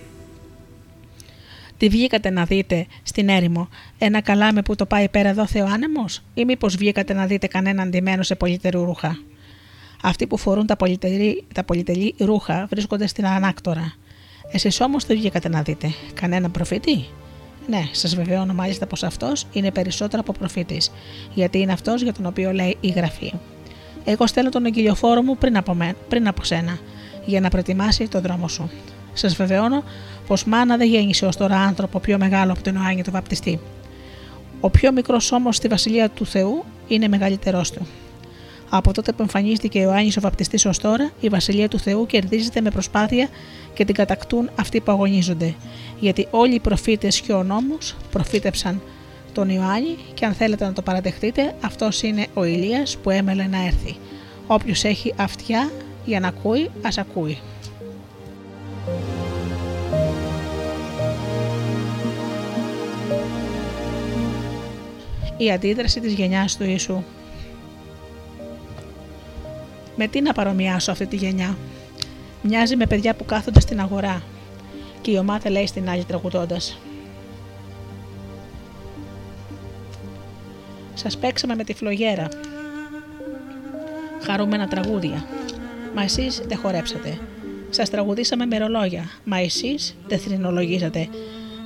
Τι βγήκατε να δείτε στην έρημο, ένα καλάμι που το πάει πέρα εδώ Θεοάνεμος, ή μήπως βγήκατε να δείτε κανέναν ντυμένο σε πολυτερού ρούχα; Αυτοί που φορούν τα πολυτερή, τα πολυτελή ρούχα βρίσκονται στην ανάκτορα. Εσείς όμως τι βγήκατε να δείτε, κανέναν προφήτη; Ναι, σας βεβαιώνω μάλιστα πως αυτός είναι περισσότερο από προφήτης, γιατί είναι αυτός για τον οποίο λέει η γραφή. Εγώ στέλνω τον εγκυλιοφόρο μου πριν από, με, πριν από σένα, για να προετοιμάσει τον δρόμο σου. Σας βεβαιώνω πως μάνα δεν γέννησε ως τώρα άνθρωπο πιο μεγάλο από τον Ιωάννη του Βαπτιστή. Ο πιο μικρός όμως στη βασιλεία του Θεού είναι μεγαλύτερός του. Από τότε που εμφανίστηκε ο Ιωάννης ο Βαπτιστής ως τώρα, η βασιλεία του Θεού κερδίζεται με προσπάθεια και την κατακτούν αυτοί που αγωνίζονται. Γιατί όλοι οι προφήτες και ο νόμος προφήτεψαν τον Ιωάννη και αν θέλετε να το παραδεχτείτε, αυτός είναι ο Ηλίας που έμελε να έρθει. Όποιος έχει αυτιά για να ακούει, ας ακούει. Η αντίδραση της γενιάς του Ιησού Με τι να παρομοιάσω αυτή τη γενιά; Μοιάζει με παιδιά που κάθονται στην αγορά και η ομάδα λέει στην άλλη τραγουδώντας Σας παίξαμε με τη φλογέρα. Χαρούμενα τραγούδια. Μα εσείς δεν χορέψατε. Σας τραγουδήσαμε με ρολόγια. Μα εσείς δεν θρηνολογήσατε.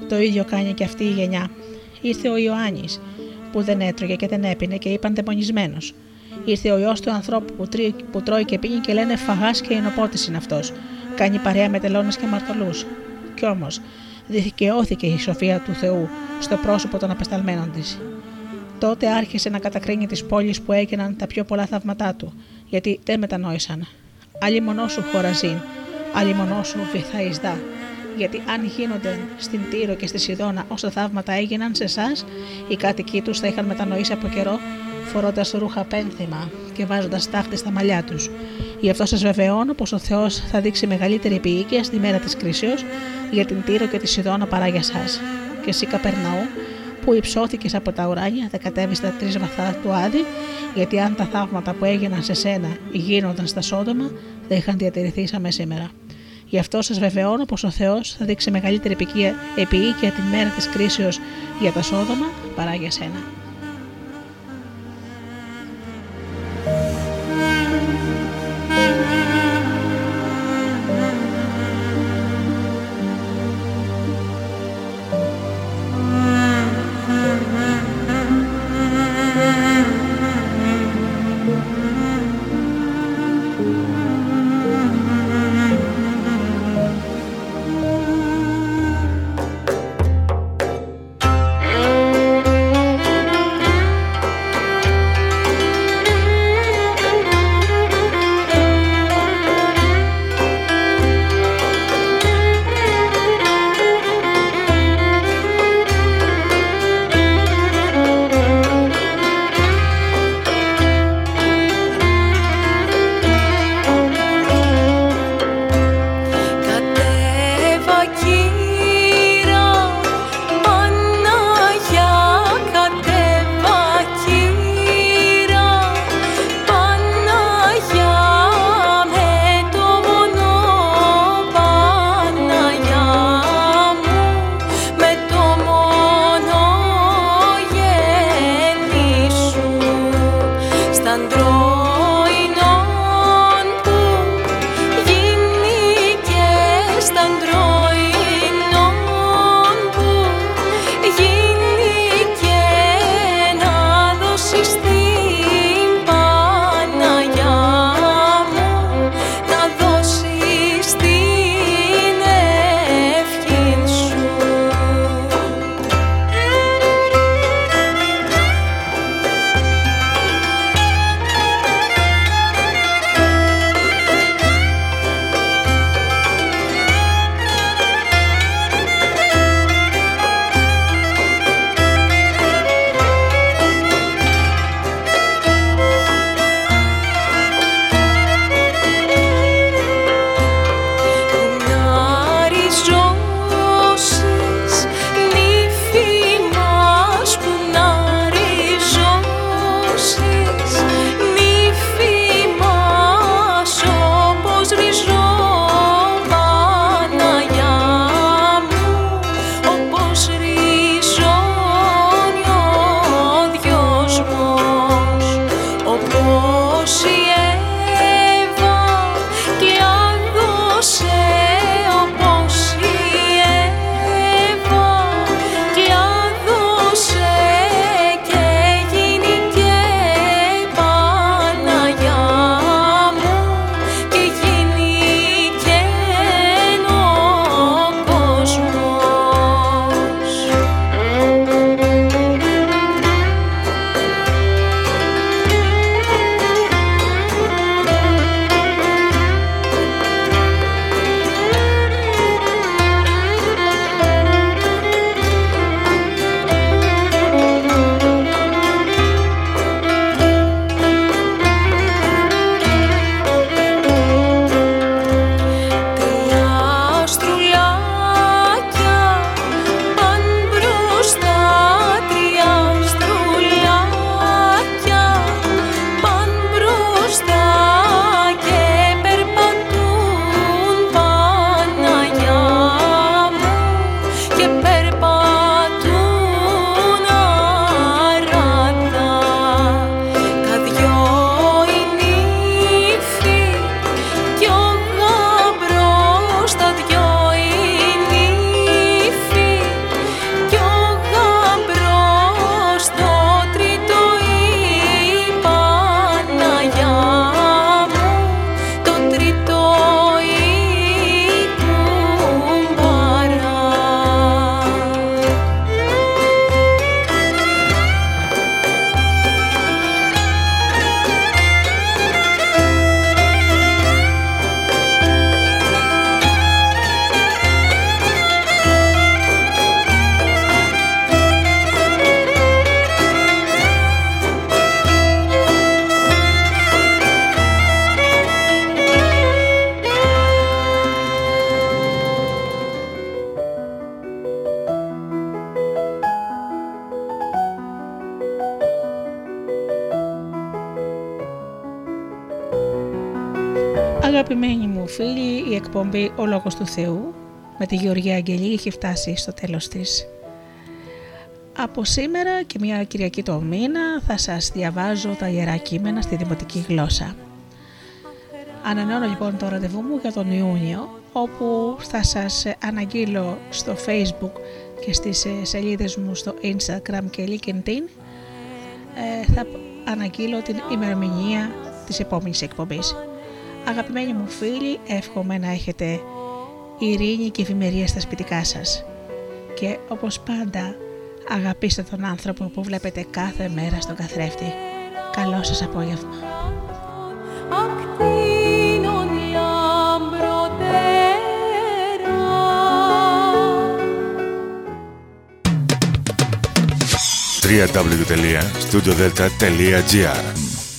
Το ίδιο κάνει και αυτή η γενιά. Ήρθε ο Ιωάννης που δεν έτρωγε και δεν έπινε και είπαν δαιμονισμένος. Ήρθε ο ιό του ανθρώπου που, τρί, που τρώει και πίνει και λένε φαγάς και εινοπότη είναι αυτός. Κάνει παρέα με τελώνες και μαρτωλού. Κι όμως, δικαιώθηκε η σοφία του Θεού στο πρόσωπο των απεσταλμένων της. Τότε άρχισε να κατακρίνει τις πόλεις που έγιναν τα πιο πολλά θαύματά του, γιατί δεν μετανόησαν. Άλλη μονό σου χωραζίν, άλλη μονό σου βυθαϊσδά. Γιατί αν γίνονται στην Τύρο και στη Σιδώνα όσα θαύματα έγιναν σε εσάς, οι κάτοικοι τους θα είχαν μετανοήσει από καιρό φορώντας ρούχα πένθυμα και βάζοντας τάχτη στα μαλλιά τους. Γι' αυτό σας βεβαιώνω πως ο Θεός θα δείξει μεγαλύτερη επίοικια στη μέρα της κρίσεως για την Τύρο και τη Σιδώνα παρά για εσά. Και εσύ, Καπερναού, που υψώθηκες από τα ουράνια, θα κατέβεις στα τρεις βαθά του Άδη, γιατί αν τα θαύματα που έγιναν σε σένα γίνονταν στα Σόδομα, δεν είχαν διατηρηθεί σαν σήμερα. Γι' αυτό σας βεβαιώνω πως ο Θεός θα δείξει μεγαλύτερη επίοικια την μέρα της κρίσεως για τα Σόδομα παρά για σένα. «Ο Λόγος του Θεού» με τη Γεωργία Αγγελή έχει φτάσει στο τέλος της. Από σήμερα και μια Κυριακή το μήνα θα σας διαβάζω τα Ιερά Κείμενα στη Δημοτική Γλώσσα. Ανανεώνω λοιπόν το ραντεβού μου για τον Ιούνιο όπου θα σας αναγγείλω στο Facebook και στις σελίδες μου στο Instagram και LinkedIn ε, θα αναγγείλω την ημερομηνία της επόμενης εκπομπής. Αγαπημένοι μου φίλοι, εύχομαι να έχετε ειρήνη και ευημερία στα σπιτικά σας. Και όπως πάντα, αγαπήστε τον άνθρωπο που βλέπετε κάθε μέρα στον καθρέφτη. Καλό σας απόγευμα. www.studiodelta.gr